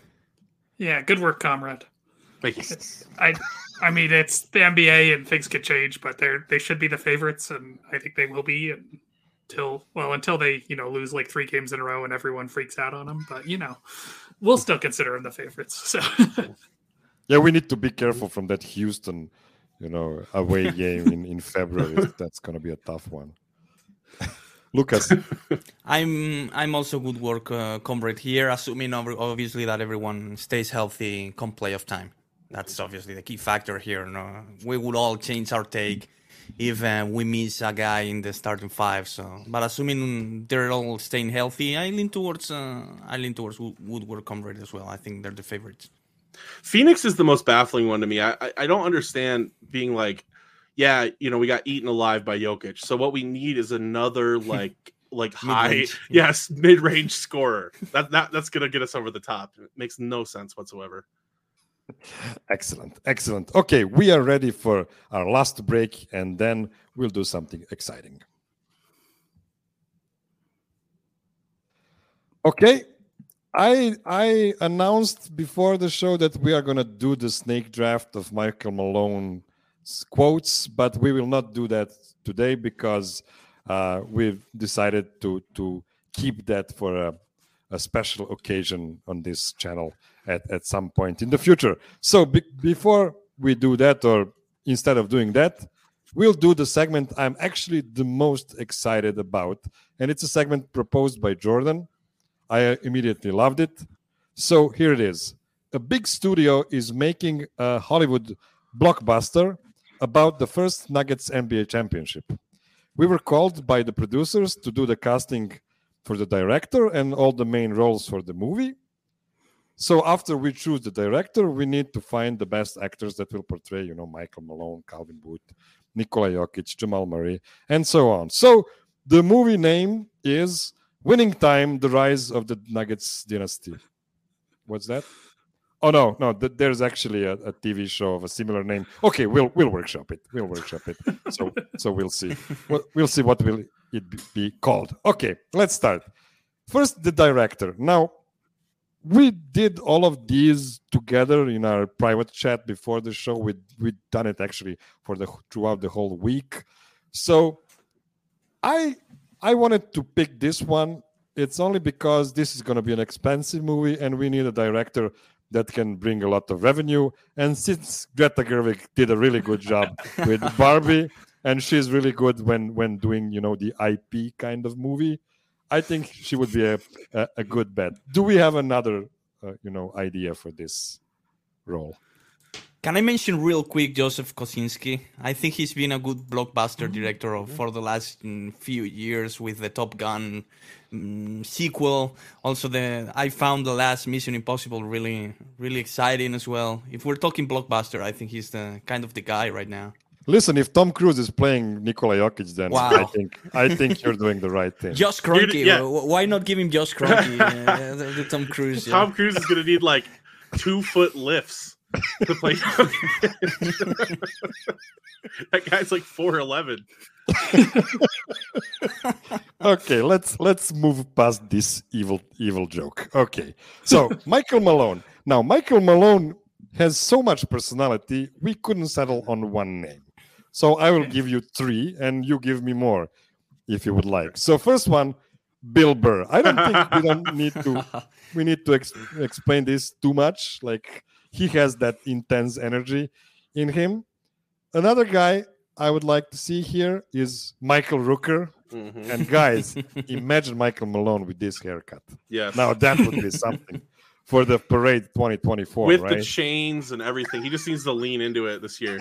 Yeah, good work, comrade. Thank you. It's, I I mean it's the NBA and things could change, but they're they should be the favorites, and I think they will be until well until they you know lose like three games in a row and everyone freaks out on them. But you know, we'll still consider them the favorites. So. yeah, we need to be careful from that Houston you know, away game in, in February. That's going to be a tough one. Lucas, I'm I'm also good work, uh, comrade here. Assuming obviously that everyone stays healthy come playoff time. That's obviously the key factor here. No? We would all change our take if uh, we miss a guy in the starting five. So, but assuming they're all staying healthy, I lean towards uh, I lean towards Woodward comrade as well. I think they're the favorites. Phoenix is the most baffling one to me. I, I, I don't understand being like, yeah, you know, we got eaten alive by Jokic. So what we need is another like like high yes mid-range scorer that, that that's gonna get us over the top it makes no sense whatsoever excellent, excellent. Okay, we are ready for our last break, and then we'll do something exciting. Okay, I I announced before the show that we are gonna do the snake draft of Michael Malone quotes, but we will not do that today because uh, we've decided to to keep that for a, a special occasion on this channel at, at some point in the future. So be- before we do that, or instead of doing that, we'll do the segment I'm actually the most excited about, and it's a segment proposed by Jordan. I immediately loved it. So here it is. A big studio is making a Hollywood blockbuster about the first Nuggets NBA championship. We were called by the producers to do the casting for the director and all the main roles for the movie. So after we choose the director, we need to find the best actors that will portray, you know, Michael Malone, Calvin Booth, Nikola Jokic, Jamal Murray, and so on. So the movie name is Winning Time: The Rise of the Nuggets Dynasty. What's that? Oh no, no. Th- there's actually a, a, TV show of a similar name. Okay, we'll we'll workshop it. We'll workshop it. So so we'll see. We'll, we'll see what will it be called. Okay, let's start. First, the director. Now, we did all of these together in our private chat before the show. We we done it actually for the throughout the whole week. So, I I wanted to pick this one. It's only because this is going to be an expensive movie, and we need a director that can bring a lot of revenue. And since Greta Gerwig did a really good job with Barbie, and she's really good when when doing you know the IP kind of movie, I think she would be a a, a good bet. Do we have another uh, you know idea for this role? Can I mention real quick Joseph Kosinski? I think he's been a good blockbuster mm-hmm. director of, for the last mm, few years with the Top Gun um, sequel. Also, the I found the last Mission Impossible really, really exciting as well. If we're talking blockbuster, I think he's the kind of the guy right now. Listen, if Tom Cruise is playing Nikola Jokic, then wow. I think I think you're doing the right thing. Josh Kroenke, yeah. why not give him Josh Kroenke, uh, the, the Tom Cruise? Yeah. Tom Cruise is going to need like two foot lifts to play. that guy's like four eleven. okay, let's let's move past this evil evil joke. Okay, so Michael Malone. Now, Michael Malone has so much personality. We couldn't settle on one name, so I will give you three, and you give me more, if you would like. So, first one, Bill Burr. I don't think we don't need to we need to ex- explain this too much. Like he has that intense energy in him. Another guy I would like to see here is Michael Rooker. Mm-hmm. And guys, imagine Michael Malone with this haircut. Yeah. Now that would be something for the parade 2024 with right? the chains and everything. He just needs to lean into it this year.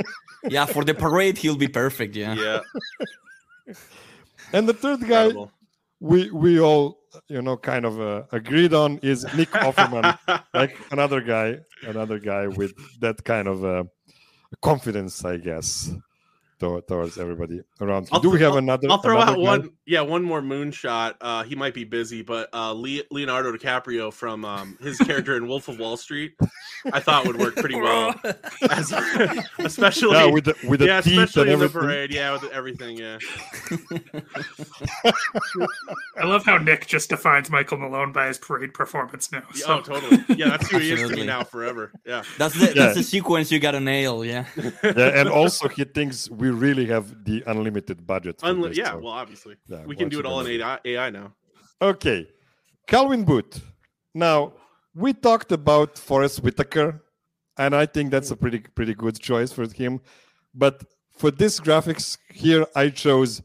Yeah, for the parade he'll be perfect. Yeah. Yeah. and the third guy Incredible. We we all you know kind of uh, agreed on is Nick Offerman, like another guy, another guy with that kind of uh, confidence, I guess towards everybody around. Do we have I'll, another? I'll throw another out guy? one. Yeah, one more moonshot. Uh, he might be busy, but uh, Leonardo DiCaprio from um, his character in Wolf of Wall Street, I thought would work pretty well, As, especially yeah, with the with the yeah, teeth especially and in the parade. Yeah, with everything. Yeah. I love how Nick just defines Michael Malone by his parade performance now. So. Oh, totally. Yeah, that's who he is to me now forever. Yeah. That's the, yeah. that's the sequence you got to nail. Yeah. Yeah, and also he thinks we we really have the unlimited budget. Unli- this, yeah, so. well, obviously, yeah, we can do it all in AI, AI now. Okay, Calvin Booth. Now we talked about Forest Whitaker, and I think that's a pretty pretty good choice for him. But for this graphics here, I chose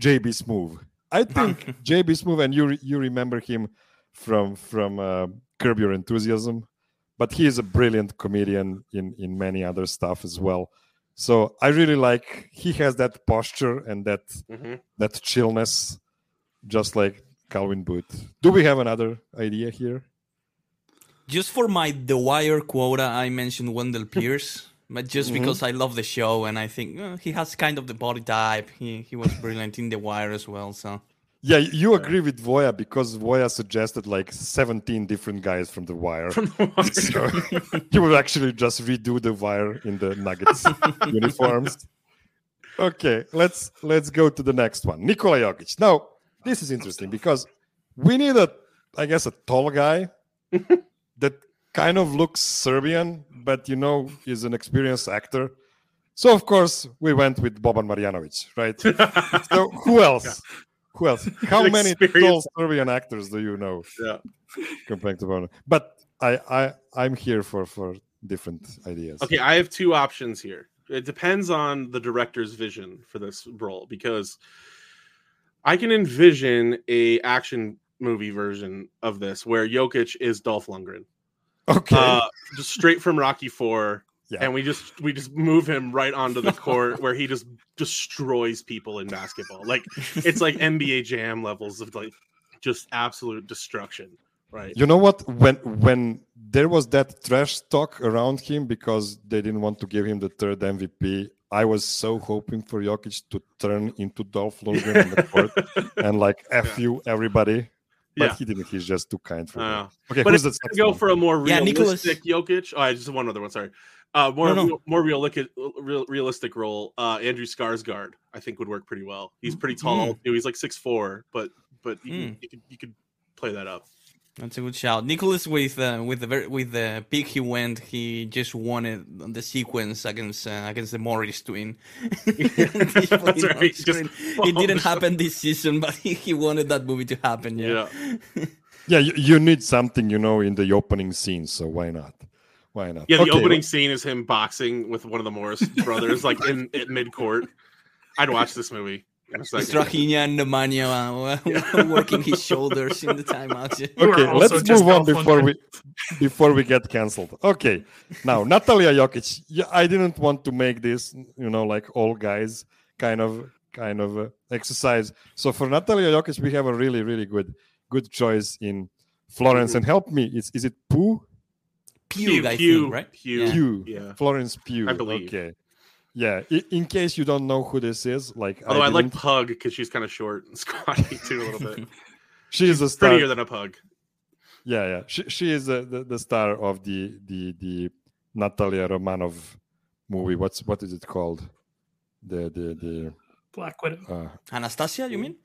JB Smoove. I think JB Smoove, and you you remember him from from uh, Curb Your Enthusiasm, but he is a brilliant comedian in in many other stuff as well. So I really like he has that posture and that mm-hmm. that chillness, just like Calvin Booth. Do we have another idea here? Just for my The Wire quota, I mentioned Wendell Pierce, but just mm-hmm. because I love the show and I think he has kind of the body type. He he was brilliant in The Wire as well. So Yeah, you agree with Voya because Voya suggested like 17 different guys from the wire. From the wire. so you will actually just redo the wire in the Nuggets uniforms. Okay, let's let's go to the next one. Nikola Jokic. Now, this is interesting because we need a I guess a tall guy that kind of looks Serbian, but you know, is an experienced actor. So of course we went with Boban Marjanovic, right? so who else? Who else? How many tall Serbian actors do you know? Yeah. Compared to Boban. But I I I'm here for for different ideas. Okay, I have two options here. It depends on the director's vision for this role because I can envision a action movie version of this where Jokic is Dolph Lundgren. Okay. Uh, just straight from Rocky Four. Yeah. And we just we just move him right onto the court where he just destroys people in basketball. Like it's like NBA Jam levels of like just absolute destruction. Right. You know what? When when there was that trash talk around him because they didn't want to give him the third MVP, I was so hoping for Jokic to turn into Dolph Lundgren on the court and like f yeah. you everybody. But yeah. he didn't. He's just too kind for uh, Okay, but who's if the go one? for a more realistic yeah, Jokic. Oh, I just one other one. Sorry, uh, more no, no. more realistic real, realistic role. Uh, Andrew Skarsgård, I think, would work pretty well. He's pretty tall. Mm. He's like six four, but but you, mm. you, could, you could play that up. That's a good shout. Nicholas with uh, with the with the pick he went, he just wanted the sequence against uh, against the Morris twin. right. it didn't happen this season, but he, he wanted that movie to happen. Yeah. Yeah, yeah you, you, need something, you know, in the opening scene, so why not? Why not? Yeah, the okay, opening well, scene is him boxing with one of the Morris brothers, like in, in mid court. I'd watch this movie. Strahinja and Nemanja uh, working his shoulders in the timeout. Okay, let's move on before we before we get cancelled. Okay, now Natalia Jokic. I didn't want to make this, you know, like all guys kind of kind of uh, exercise. So for Natalia Jokic, we have a really really good good choice in Florence. And help me, is is it Pooh? Pugh, Pugh, Pugh, right? Pugh. Pugh. Yeah. Florence Pugh. I believe. Okay. Yeah, in case you don't know who this is, like although I, I like Pug because she's kind of short and squatty too a little bit. she's a star. prettier than a pug. Yeah, yeah. She she is the, the, the star of the the the Natalia Romanov movie. What's what is it called? The the the Black Widow. Uh, Anastasia, you mean?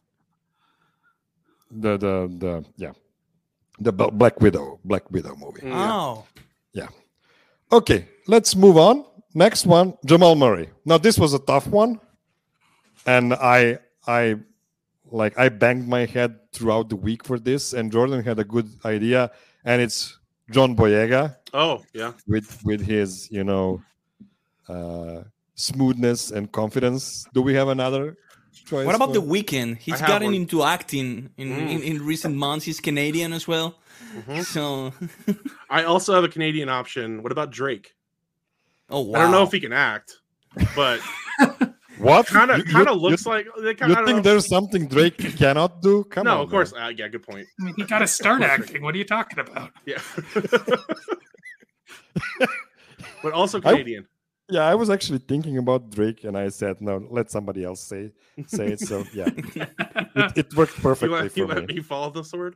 The the the yeah, the Black Widow Black Widow movie. Mm, oh, yeah. Okay, let's move on next one, Jamal Murray. Now this was a tough one, and I I like I banged my head throughout the week for this, and Jordan had a good idea, and it's John Boyega. Oh yeah, with with his you know uh, smoothness and confidence. Do we have another? Choice what about for? the Weeknd? He's gotten one. into acting in, mm. in, in recent months. He's Canadian as well. Mm-hmm. So I also have a Canadian option. What about Drake? Oh wow! I don't know if he can act, but what kind of kind of looks you, like. Kinda, you think there's something Drake cannot do? Come no, on, of course. Uh, yeah, good point. I mean, he got to start acting. What are you talking about? Yeah, but also Canadian. I, yeah, I was actually thinking about Drake, and I said, "No, let somebody else say say it." So yeah, it, it, worked perfectly you, for you, me. You follow the sword.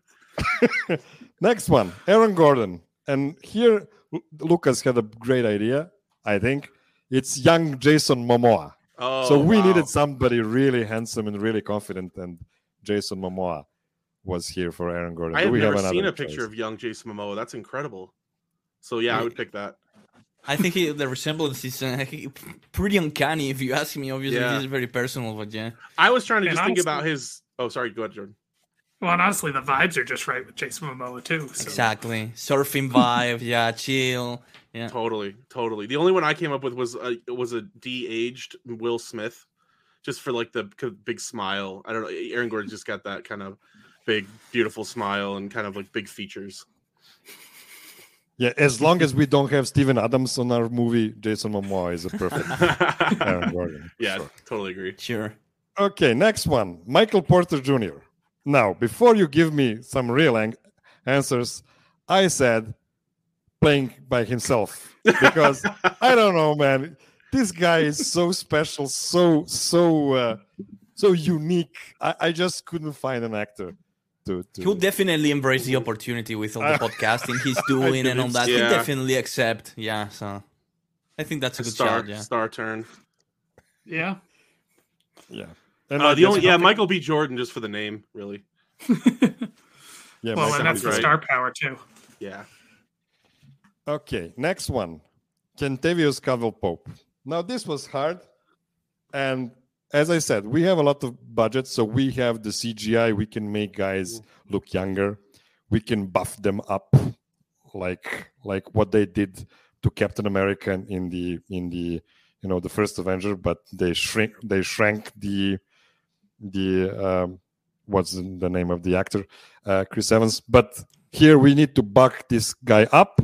Next one, Aaron Gordon, and here Lucas had a great idea. I think it's young Jason Momoa. Oh, so we wow. needed somebody really handsome and really confident, and Jason Momoa was here for Aaron Gordon. I have never have seen a picture of young Jason Momoa. That's incredible. So yeah, I would pick that. I think he, the resemblance is uh, pretty uncanny. If you ask me, obviously, yeah. this is very personal, but yeah. I was trying to and just honestly, think about his. Oh, sorry. Go ahead, Jordan. Well, and honestly, the vibes are just right with Jason Momoa too. So. Exactly, surfing vibe, yeah, chill. Yeah, totally, totally. The only one I came up with was a was a de-aged Will Smith, just for like the big smile. I don't know. Aaron Gordon just got that kind of big, beautiful smile and kind of like big features. Yeah, as long as we don't have Steven Adams on our movie, Jason Momoa is a perfect Aaron Gordon. Yeah, sure. totally agree. Sure. Okay, next one, Michael Porter Jr. Now, before you give me some real ang- answers, I said playing by himself because I don't know, man. This guy is so special, so so uh, so unique. I, I just couldn't find an actor to. to... He'll definitely embrace the opportunity with all the podcasting he's doing and all that. Yeah. He'll definitely accept. Yeah, so I think that's a, a good star, shot. Yeah, star turn. Yeah. Yeah. And uh, the only yeah, Michael B. Jordan just for the name, really. yeah, well, and that's the right. star power too. Yeah. Okay, next one, Kentavious Caldwell Pope. Now this was hard, and as I said, we have a lot of budget, so we have the CGI. We can make guys look younger. We can buff them up, like like what they did to Captain America in the in the you know the first Avenger, but they shrink they shrank the the um, what's the name of the actor, uh, Chris Evans. But here we need to buck this guy up,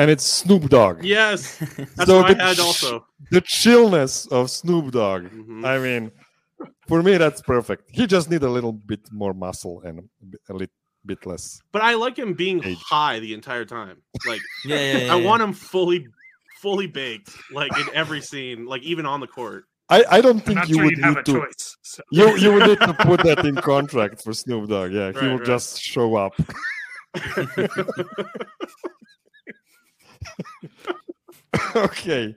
and it's Snoop Dogg. Yes, that's so what I had also. The chillness of Snoop Dogg. Mm-hmm. I mean, for me, that's perfect. He just need a little bit more muscle and a little bit less. But I like him being age. high the entire time. Like, yeah, yeah, yeah, I want him fully, fully baked, like in every scene, like even on the court. I, I don't think you sure would need to. Choice, so. You you would need to put that in contract for Snoop Dogg. Yeah, right, he will right. just show up. okay,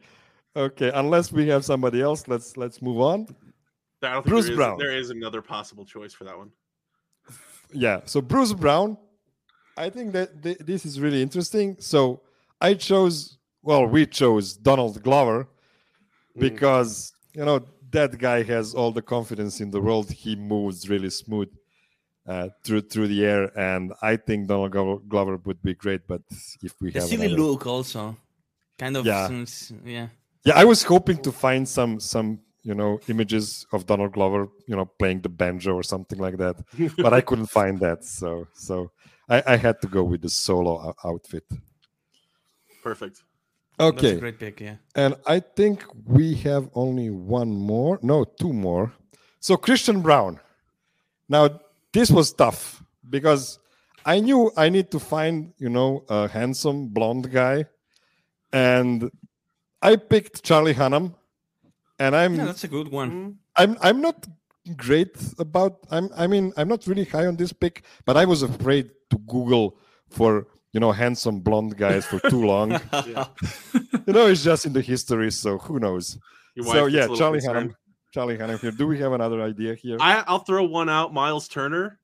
okay. Unless we have somebody else, let's let's move on. Bruce there is, Brown. There is another possible choice for that one. Yeah. So Bruce Brown, I think that th- this is really interesting. So I chose. Well, we chose Donald Glover mm. because you know that guy has all the confidence in the world. He moves really smooth uh, through through the air, and I think Donald Glover would be great. But if we the have silly another... look, also kind of yeah. yeah, yeah. I was hoping to find some some you know images of Donald Glover, you know, playing the banjo or something like that, but I couldn't find that. So so I, I had to go with the solo outfit. Perfect. Okay. great pick, yeah. And I think we have only one more. No, two more. So Christian Braun. Now this was tough because I knew I need to find, you know, a handsome blonde guy. And I picked Charlie Hunnam. And I'm Yeah, that's a good one. Mm-hmm. I'm I'm not great about I'm I mean I'm not really high on this pick, but I was afraid to Google for you know, handsome blonde guys for too long. you know, it's just in the history, so who knows? So yeah, Charlie Hunnam. Charlie Hunnam here. Do we have another idea here? I, I'll throw one out. Miles Turner,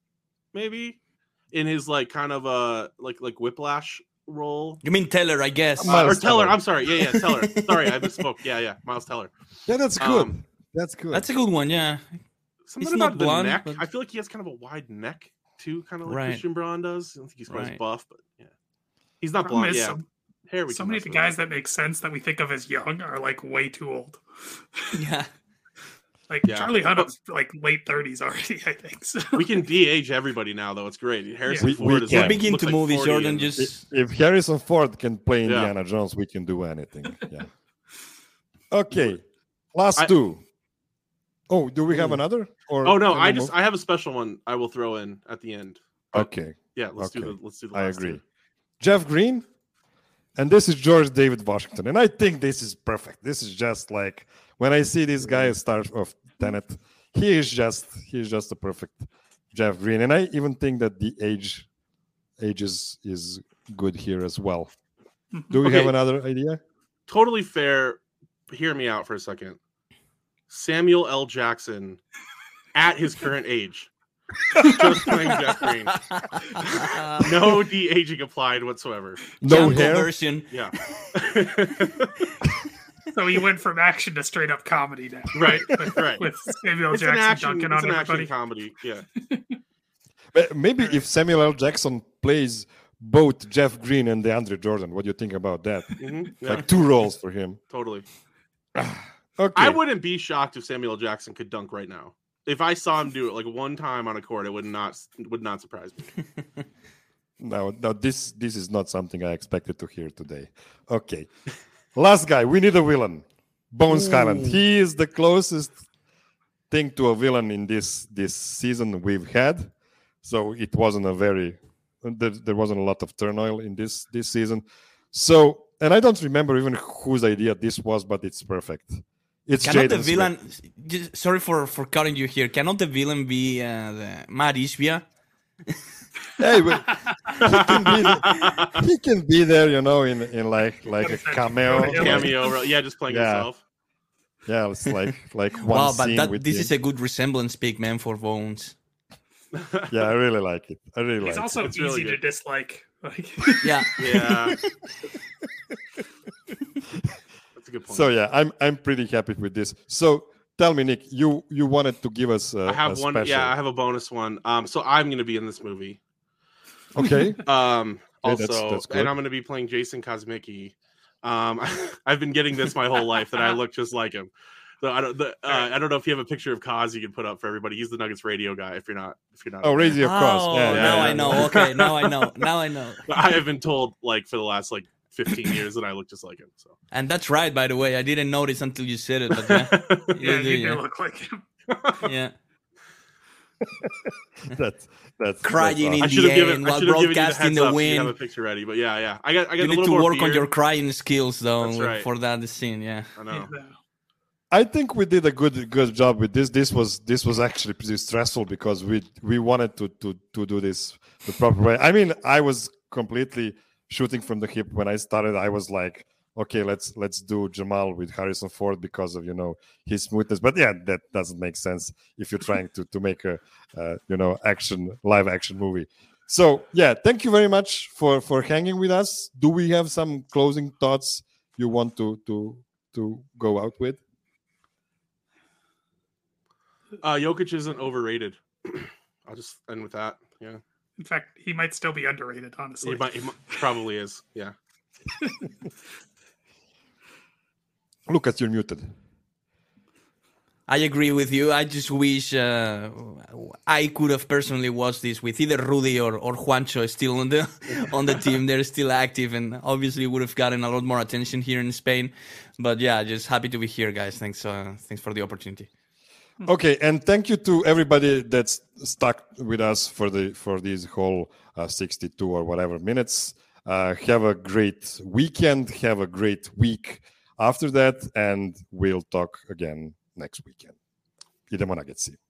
maybe in his like kind of a like like whiplash role. You mean Teller, I guess. Uh, or Teller. I'm sorry. Yeah, yeah, Teller. sorry, I misspoke. Yeah, yeah, Miles Teller. Yeah, that's good. Um, that's good. That's a good one. Yeah. Something He's about the blonde, neck. But... I feel like he has kind of a wide neck too, kind of like right. Christian Braun does. I don't think he's quite right. as buff, but yeah. He's not blonde. Yeah. Some, Hair so many of the guys that make sense that we think of as young are like way too old. Yeah. like yeah. Charlie Hunnam's like late thirties already, I think. So. We can de-age everybody now, though. It's great. Harrison yeah. Ford we, we is like, begin to like movies, Jordan. Just if Harrison Ford can play Indiana yeah. Jones, we can do anything. Yeah. Okay, last I, two. Oh, do we have hmm. another? Or oh no, I just move? I have a special one. I will throw in at the end. But, okay. Yeah, let's okay. do the let's do the. I agree. Two. Jeff Green, and this is George David Washington. And I think this is perfect. This is just like when I see this guy start of Tenet, he is just he is just a perfect Jeff Green. And I even think that the age age is, is good here as well. Mm-hmm. Do we okay. have another idea? Totally fair. Hear me out for a second. Samuel L. Jackson at his current age just playing Jeff Green. no de aging applied whatsoever. No hair version. Yeah. so he went from action to straight up comedy now. Right. right. With Samuel it's Jackson action, dunking on everybody. comedy. Yeah. But maybe if Samuel L. Jackson plays both Jeff Green and DeAndre Jordan, what do you think about that? Mm-hmm. Yeah. Like two roles for him. Totally. okay. I wouldn't be shocked if Samuel Jackson could dunk right now if I saw him do it like one time on a court, it would not would not surprise me. no, no, this this is not something I expected to hear today. Okay, last guy, we need a villain. Bones Hyland. He is the closest thing to a villain in this this season we've had. So it wasn't a very there, there wasn't a lot of turmoil in this this season. So and I don't remember even whose idea this was, but it's perfect it's cannot Jaden the villain? Just, sorry for for cutting you here. Cannot the villain be uh, the Matt Ishbia? Hey, but he can be there, he can be there, you know, in in like like a cameo. Cameo, yeah, just playing Yeah. himself. Yeah, it's like like one Wow, but that, with this him. is a good resemblance pick, man, for Bones. Yeah, I really like it. I really He's like also It's also easy really to dislike. Like, Yeah, Yeah, that's a good point. So yeah, I'm I'm pretty happy with this. So tell me, Nick, you you wanted to give us a, I have a one. special. Yeah, I have a bonus one. Um, so I'm going to be in this movie. Okay. Um, Okay, also, that's- that's and I'm going to be playing Jason Kosmicki. Um, I've been getting this my whole life that I look just like him. So I don't. The, uh, I don't know if you have a picture of Kaz you can put up for everybody. He's the Nuggets radio guy. If you're not, if you're not. Oh, Radio Cross. Oh, Yeah, yeah, now yeah, I yeah. know. Okay, now I know. Now I know. I have been told like for the last like 15 years that I look just like him. So And that's right, by the way. I didn't notice until you said it. But yeah, yeah, you do, you do yeah. look like him. yeah. that's that's Crying that's in the given. end while should have given you the broadcasting the up so you have a picture ready. But yeah, yeah. I got. I got You a need to more work on your crying skills, though, That's right. for that scene. Yeah. I know. Yeah. I think we did a good good job with this. This was this was actually pretty stressful because we we wanted to to to do this the proper way. I mean, I was completely shooting from the hip when I started. I was like, okay, let's let's do Jamal with Harrison Ford because of you know his smoothness. But yeah, that doesn't make sense if you're trying to to make a uh, you know action live action movie. So yeah, thank you very much for for hanging with us. Do we have some closing thoughts you want to to to go out with? Uh, Jokic isn't overrated. I'll just end with that. Yeah, In fact, he might still be underrated, honestly. he, might, he might- probably is. Yeah. Lucas, you're muted. I agree with you. I just wish uh, I could have personally watched this with either Rudy or, or Juancho still on the on the team. They're still active and obviously would have gotten a lot more attention here in Spain. But yeah, just happy to be here, guys. Thanks, uh, thanks for the opportunity. Okay, and thank you to everybody that's stuck with us for the for these whole uh, 62 or whatever minutes. Uh, have a great weekend. Have a great week after that, and we'll talk again next weekend. Idemo na.